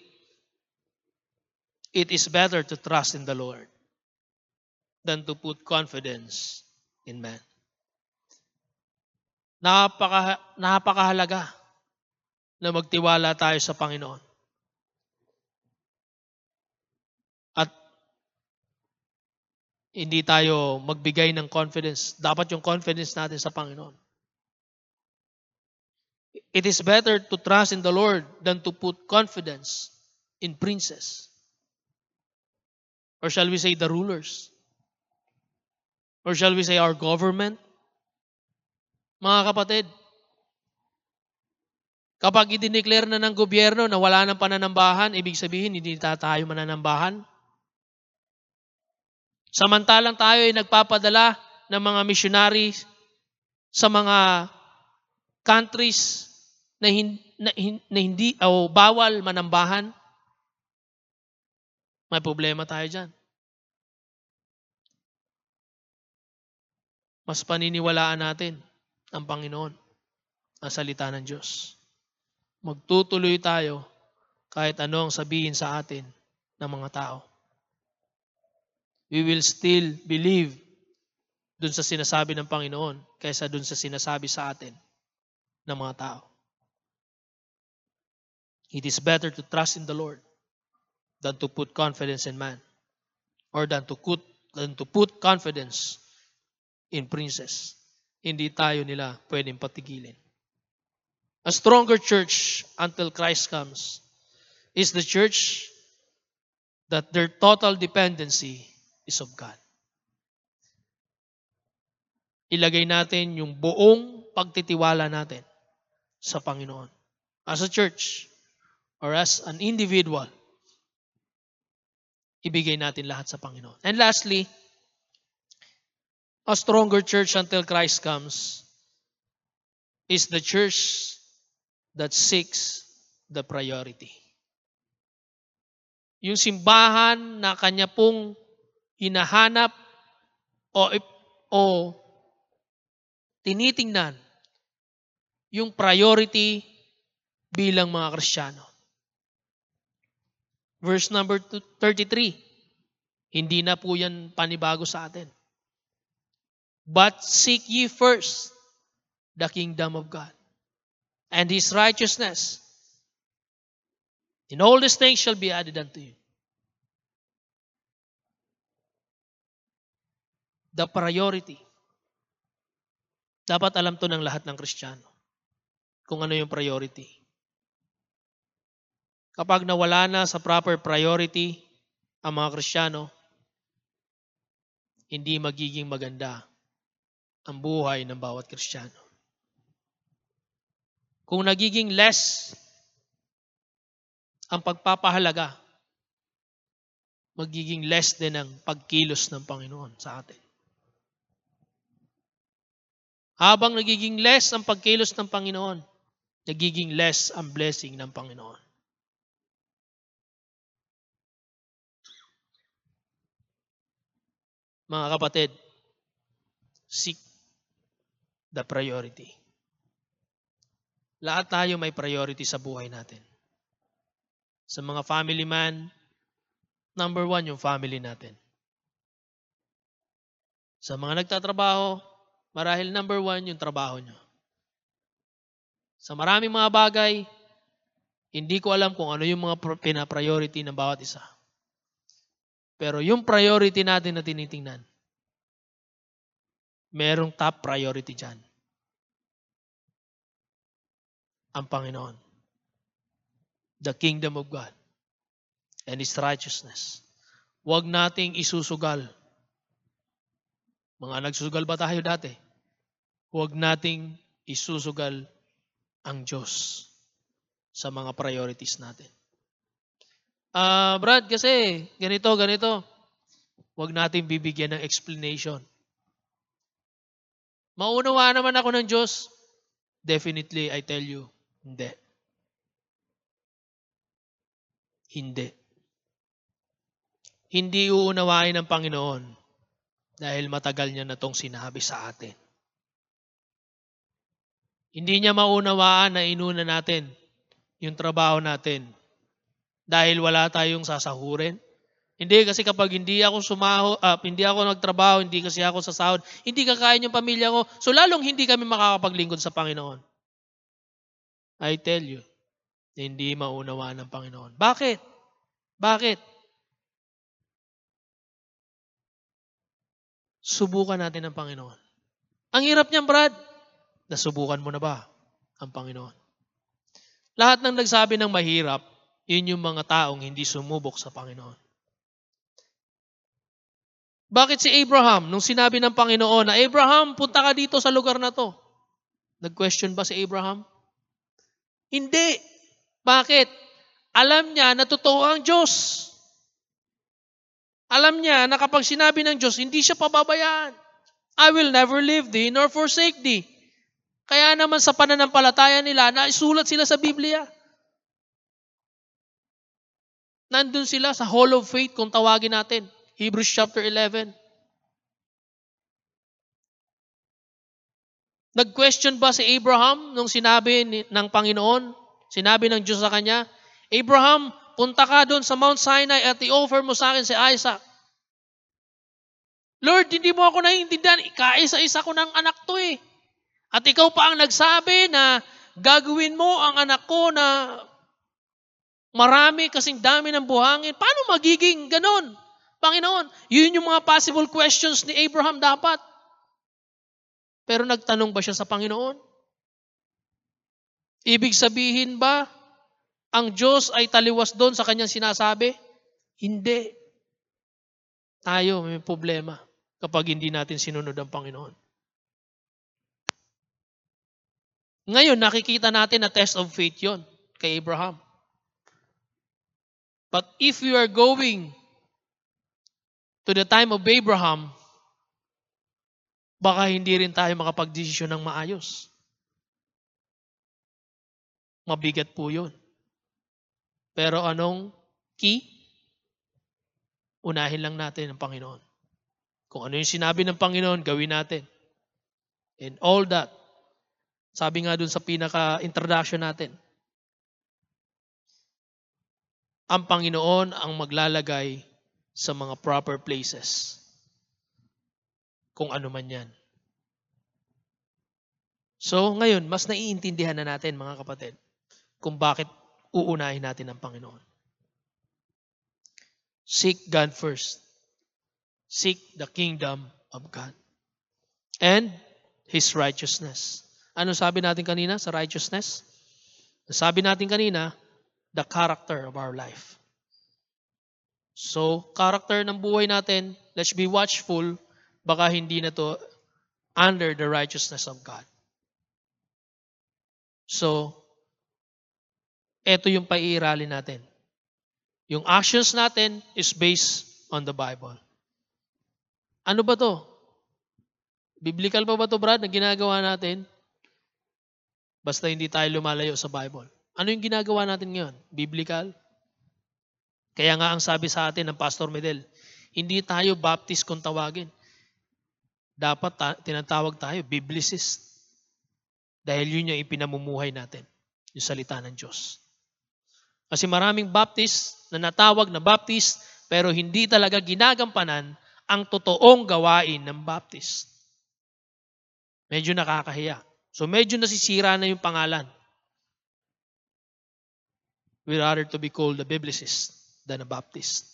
It is better to trust in the Lord than to put confidence in man. Napaka, napakahalaga na magtiwala tayo sa Panginoon. Hindi tayo magbigay ng confidence. Dapat yung confidence natin sa Panginoon. It is better to trust in the Lord than to put confidence in princes. Or shall we say the rulers? Or shall we say our government? Mga kapatid, kapag i-declare na ng gobyerno na wala ng pananambahan, ibig sabihin hindi tayo mananambahan? Samantalang tayo ay nagpapadala ng mga missionaries sa mga countries na, hin, na hindi o bawal manambahan, may problema tayo dyan. Mas paniniwalaan natin ang Panginoon, ang salita ng Diyos. Magtutuloy tayo kahit ano ang sabihin sa atin ng mga tao. We will still believe dun sa sinasabi ng Panginoon kaysa dun sa sinasabi sa atin ng mga tao. It is better to trust in the Lord than to put confidence in man or than to put, than to put confidence in princes. Hindi tayo nila pwedeng patigilin. A stronger church until Christ comes is the church that their total dependency is of God. Ilagay natin yung buong pagtitiwala natin sa Panginoon. As a church or as an individual, ibigay natin lahat sa Panginoon. And lastly, a stronger church until Christ comes is the church that seeks the priority. Yung simbahan na kanya pong hinahanap o, o tinitingnan yung priority bilang mga Kristiyano. Verse number 33. Hindi na po yan panibago sa atin. But seek ye first the kingdom of God and His righteousness. And all these things shall be added unto you. The priority. Dapat alam to ng lahat ng Kristiyano. Kung ano yung priority. Kapag nawala na sa proper priority ang mga Kristiyano, hindi magiging maganda ang buhay ng bawat Kristiyano. Kung nagiging less ang pagpapahalaga, magiging less din ang pagkilos ng Panginoon sa atin. Habang nagiging less ang pagkilos ng Panginoon, nagiging less ang blessing ng Panginoon. Mga kapatid, seek the priority. Lahat tayo may priority sa buhay natin. Sa mga family man, number one yung family natin. Sa mga nagtatrabaho, marahil number one yung trabaho nyo. Sa maraming mga bagay, hindi ko alam kung ano yung mga pina-priority ng bawat isa. Pero yung priority natin na tinitingnan, merong top priority dyan. Ang Panginoon. The kingdom of God and His righteousness. Huwag nating isusugal. Mga nagsusugal ba tayo dati? Huwag nating isusugal ang Diyos sa mga priorities natin. Ah, uh, Brad, kasi ganito, ganito. Huwag natin bibigyan ng explanation. Maunawa naman ako ng Diyos. Definitely, I tell you, hindi. Hindi. Hindi uunawain ng Panginoon dahil matagal niya na tong sinabi sa atin. Hindi niya maunawaan na inuna natin yung trabaho natin dahil wala tayong sasahurin? Hindi kasi kapag hindi ako sumaho, uh, hindi ako nagtrabaho, hindi kasi ako sasahod, hindi kakain yung pamilya ko. So lalong hindi kami makakapaglingkod sa Panginoon. I tell you, hindi maunawa ng Panginoon. Bakit? Bakit? Subukan natin ang Panginoon. Ang hirap niyan, Brad. Nasubukan mo na ba ang Panginoon? Lahat ng nagsabi ng mahirap, yun yung mga taong hindi sumubok sa Panginoon. Bakit si Abraham, nung sinabi ng Panginoon na, Abraham, punta ka dito sa lugar na to? Nag-question ba si Abraham? Hindi. Bakit? Alam niya na totoo ang Diyos. Alam niya na kapag sinabi ng Diyos, hindi siya pababayaan. I will never leave thee nor forsake thee. Kaya naman sa pananampalataya nila, naisulat sila sa Biblia. Nandun sila sa Hall of Faith kung tawagin natin. Hebrews chapter 11. Nag-question ba si Abraham nung sinabi ng Panginoon, sinabi ng Diyos sa kanya, Abraham, punta ka doon sa Mount Sinai at i-offer mo sa akin si Isaac. Lord, hindi mo ako naiintindihan. Kaisa-isa ko ng anak to eh. At ikaw pa ang nagsabi na gagawin mo ang anak ko na marami kasing dami ng buhangin. Paano magiging ganon? Panginoon, yun yung mga possible questions ni Abraham dapat. Pero nagtanong ba siya sa Panginoon? Ibig sabihin ba, ang Diyos ay taliwas doon sa kanyang sinasabi? Hindi. Tayo may problema kapag hindi natin sinunod ang Panginoon. Ngayon, nakikita natin na test of faith yon kay Abraham. But if you are going to the time of Abraham, baka hindi rin tayo makapagdesisyon ng maayos. Mabigat po yun. Pero anong key? Unahin lang natin ang Panginoon. Kung ano yung sinabi ng Panginoon, gawin natin. And all that, sabi nga dun sa pinaka-introduction natin, ang Panginoon ang maglalagay sa mga proper places kung ano man yan. So ngayon, mas naiintindihan na natin mga kapatid kung bakit uunahin natin ang Panginoon. Seek God first. Seek the kingdom of God. And His righteousness. Ano sabi natin kanina sa righteousness? Sabi natin kanina, the character of our life. So, character ng buhay natin, let's be watchful baka hindi na to under the righteousness of God. So, ito yung paiiralin natin. Yung actions natin is based on the Bible. Ano ba to? Biblical pa ba to, Brad, na ginagawa natin? Basta hindi tayo lumalayo sa Bible. Ano yung ginagawa natin ngayon? Biblical? Kaya nga ang sabi sa atin ng Pastor Medel, hindi tayo baptist kung tawagin dapat ta- tinatawag tayo biblicist. Dahil yun yung ipinamumuhay natin, yung salita ng Diyos. Kasi maraming baptist na natawag na baptist pero hindi talaga ginagampanan ang totoong gawain ng baptist. Medyo nakakahiya. So medyo nasisira na yung pangalan. We rather to be called a biblicist than a baptist.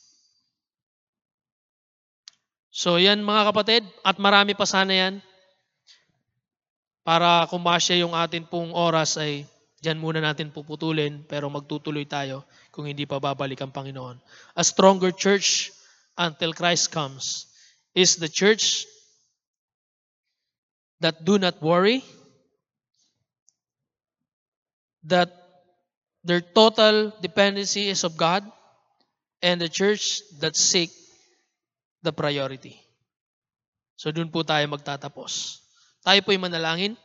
So yan mga kapatid, at marami pa sana yan. Para kumasya yung atin pong oras ay dyan muna natin puputulin pero magtutuloy tayo kung hindi pa babalik ang Panginoon. A stronger church until Christ comes is the church that do not worry, that their total dependency is of God, and the church that seek the priority. So doon po tayo magtatapos. Tayo po'y manalangin.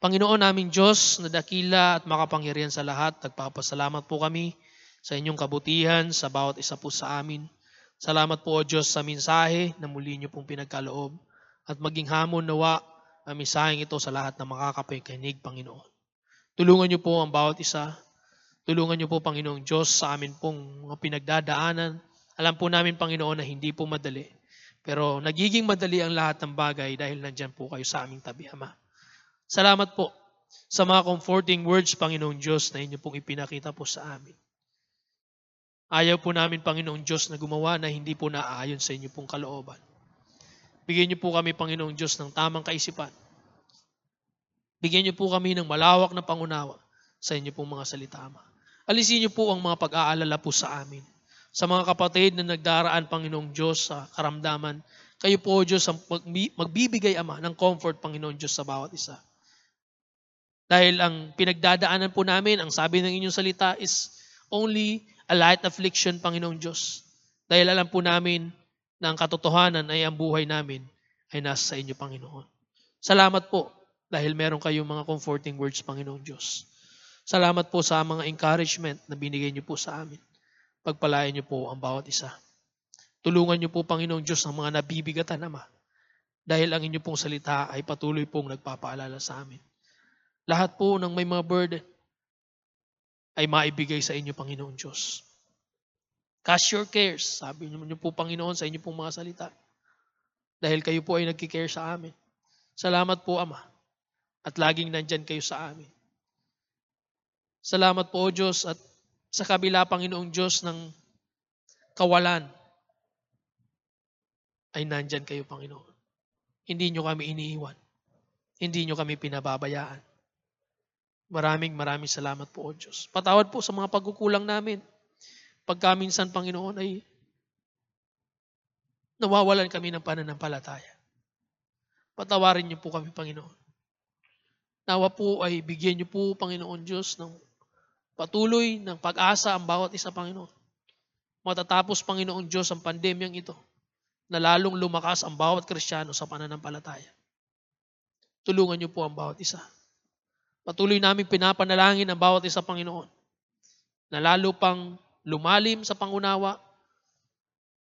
Panginoon naming Diyos na dakila at makapangyarihan sa lahat, nagpapasalamat po kami sa inyong kabutihan sa bawat isa po sa amin. Salamat po o Diyos sa mensahe na muli niyo pong pinagkaloob at maging hamon nawa ang mensaheng ito sa lahat na makakapakinig, Panginoon. Tulungan niyo po ang bawat isa. Tulungan niyo po, Panginoong Diyos, sa amin pong mga pinagdadaanan, alam po namin, Panginoon, na hindi po madali. Pero nagiging madali ang lahat ng bagay dahil nandyan po kayo sa aming tabi, Ama. Salamat po sa mga comforting words, Panginoong Diyos, na inyo pong ipinakita po sa amin. Ayaw po namin, Panginoong Diyos, na gumawa na hindi po naaayon sa inyo pong kalooban. Bigyan niyo po kami, Panginoong Diyos, ng tamang kaisipan. Bigyan niyo po kami ng malawak na pangunawa sa inyo pong mga salita, Ama. Alisin niyo po ang mga pag-aalala po sa amin sa mga kapatid na nagdaraan, Panginoong Diyos, sa karamdaman. Kayo po, Diyos, ang magbibigay, Ama, ng comfort, Panginoong Diyos, sa bawat isa. Dahil ang pinagdadaanan po namin, ang sabi ng inyong salita is only a light affliction, Panginoong Diyos. Dahil alam po namin na ang katotohanan ay ang buhay namin ay nasa sa inyo, Panginoon. Salamat po dahil meron kayong mga comforting words, Panginoon Diyos. Salamat po sa mga encouragement na binigay niyo po sa amin. Pagpalain niyo po ang bawat isa. Tulungan niyo po, Panginoong Diyos, ang mga nabibigatan, Ama. Dahil ang inyong pong salita ay patuloy pong nagpapaalala sa amin. Lahat po ng may mga burden ay maibigay sa inyo, Panginoon Diyos. Cast your cares, sabi niyo po, Panginoon, sa inyo pong mga salita. Dahil kayo po ay nagkikare sa amin. Salamat po, Ama. At laging nandyan kayo sa amin. Salamat po, O Diyos, at sa kabila, Panginoong Diyos, ng kawalan, ay nandyan kayo, Panginoon. Hindi nyo kami iniiwan. Hindi nyo kami pinababayaan. Maraming maraming salamat po, O Diyos. Patawad po sa mga pagkukulang namin. Pagka minsan, Panginoon, ay nawawalan kami ng pananampalataya. Patawarin niyo po kami, Panginoon. Nawa po ay bigyan niyo po, Panginoon Diyos, ng patuloy ng pag-asa ang bawat isa, Panginoon. Matatapos, Panginoon Diyos, ang pandemyang ito na lalong lumakas ang bawat Kristiyano sa pananampalataya. Tulungan niyo po ang bawat isa. Patuloy namin pinapanalangin ang bawat isa, Panginoon, na lalo pang lumalim sa pangunawa,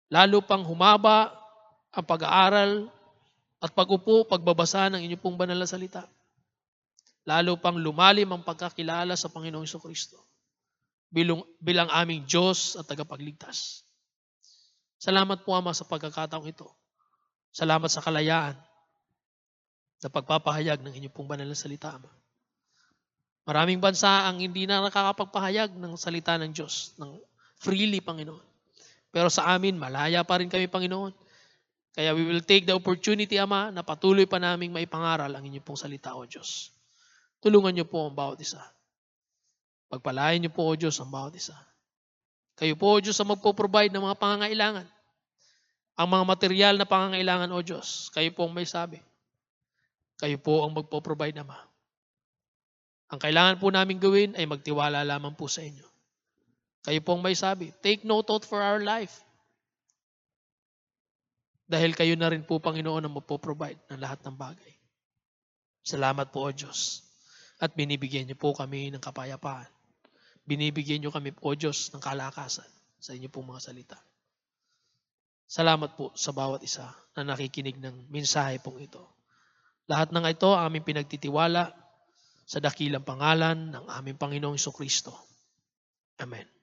lalo pang humaba ang pag-aaral at pag-upo, pagbabasa ng inyong pong banal na salita. Lalo pang lumalim ang pagkakilala sa Panginoong Kristo bilang, bilang aming Diyos at tagapagligtas. Salamat po Ama sa pagkakataong ito. Salamat sa kalayaan na pagpapahayag ng inyong pong banal na salita, Ama. Maraming bansa ang hindi na nakakapagpahayag ng salita ng Diyos, ng freely, Panginoon. Pero sa amin, malaya pa rin kami, Panginoon. Kaya we will take the opportunity, Ama, na patuloy pa naming maipangaral ang inyong pong salita, O Diyos. Tulungan niyo po ang bawat isa. Pagpalain niyo po, O Diyos, ang bawat isa. Kayo po, O Diyos, ang magpo-provide ng mga pangangailangan. Ang mga material na pangangailangan, O Diyos, kayo po ang may sabi. Kayo po ang magpo-provide naman. Ang kailangan po namin gawin ay magtiwala lamang po sa inyo. Kayo po ang may sabi, take no thought for our life. Dahil kayo na rin po, Panginoon, ang magpo-provide ng lahat ng bagay. Salamat po, O Diyos. At binibigyan niyo po kami ng kapayapaan binibigyan nyo kami po, Diyos, ng kalakasan sa inyo pong mga salita. Salamat po sa bawat isa na nakikinig ng mensahe pong ito. Lahat ng ito aming pinagtitiwala sa dakilang pangalan ng aming Panginoong Kristo. Amen.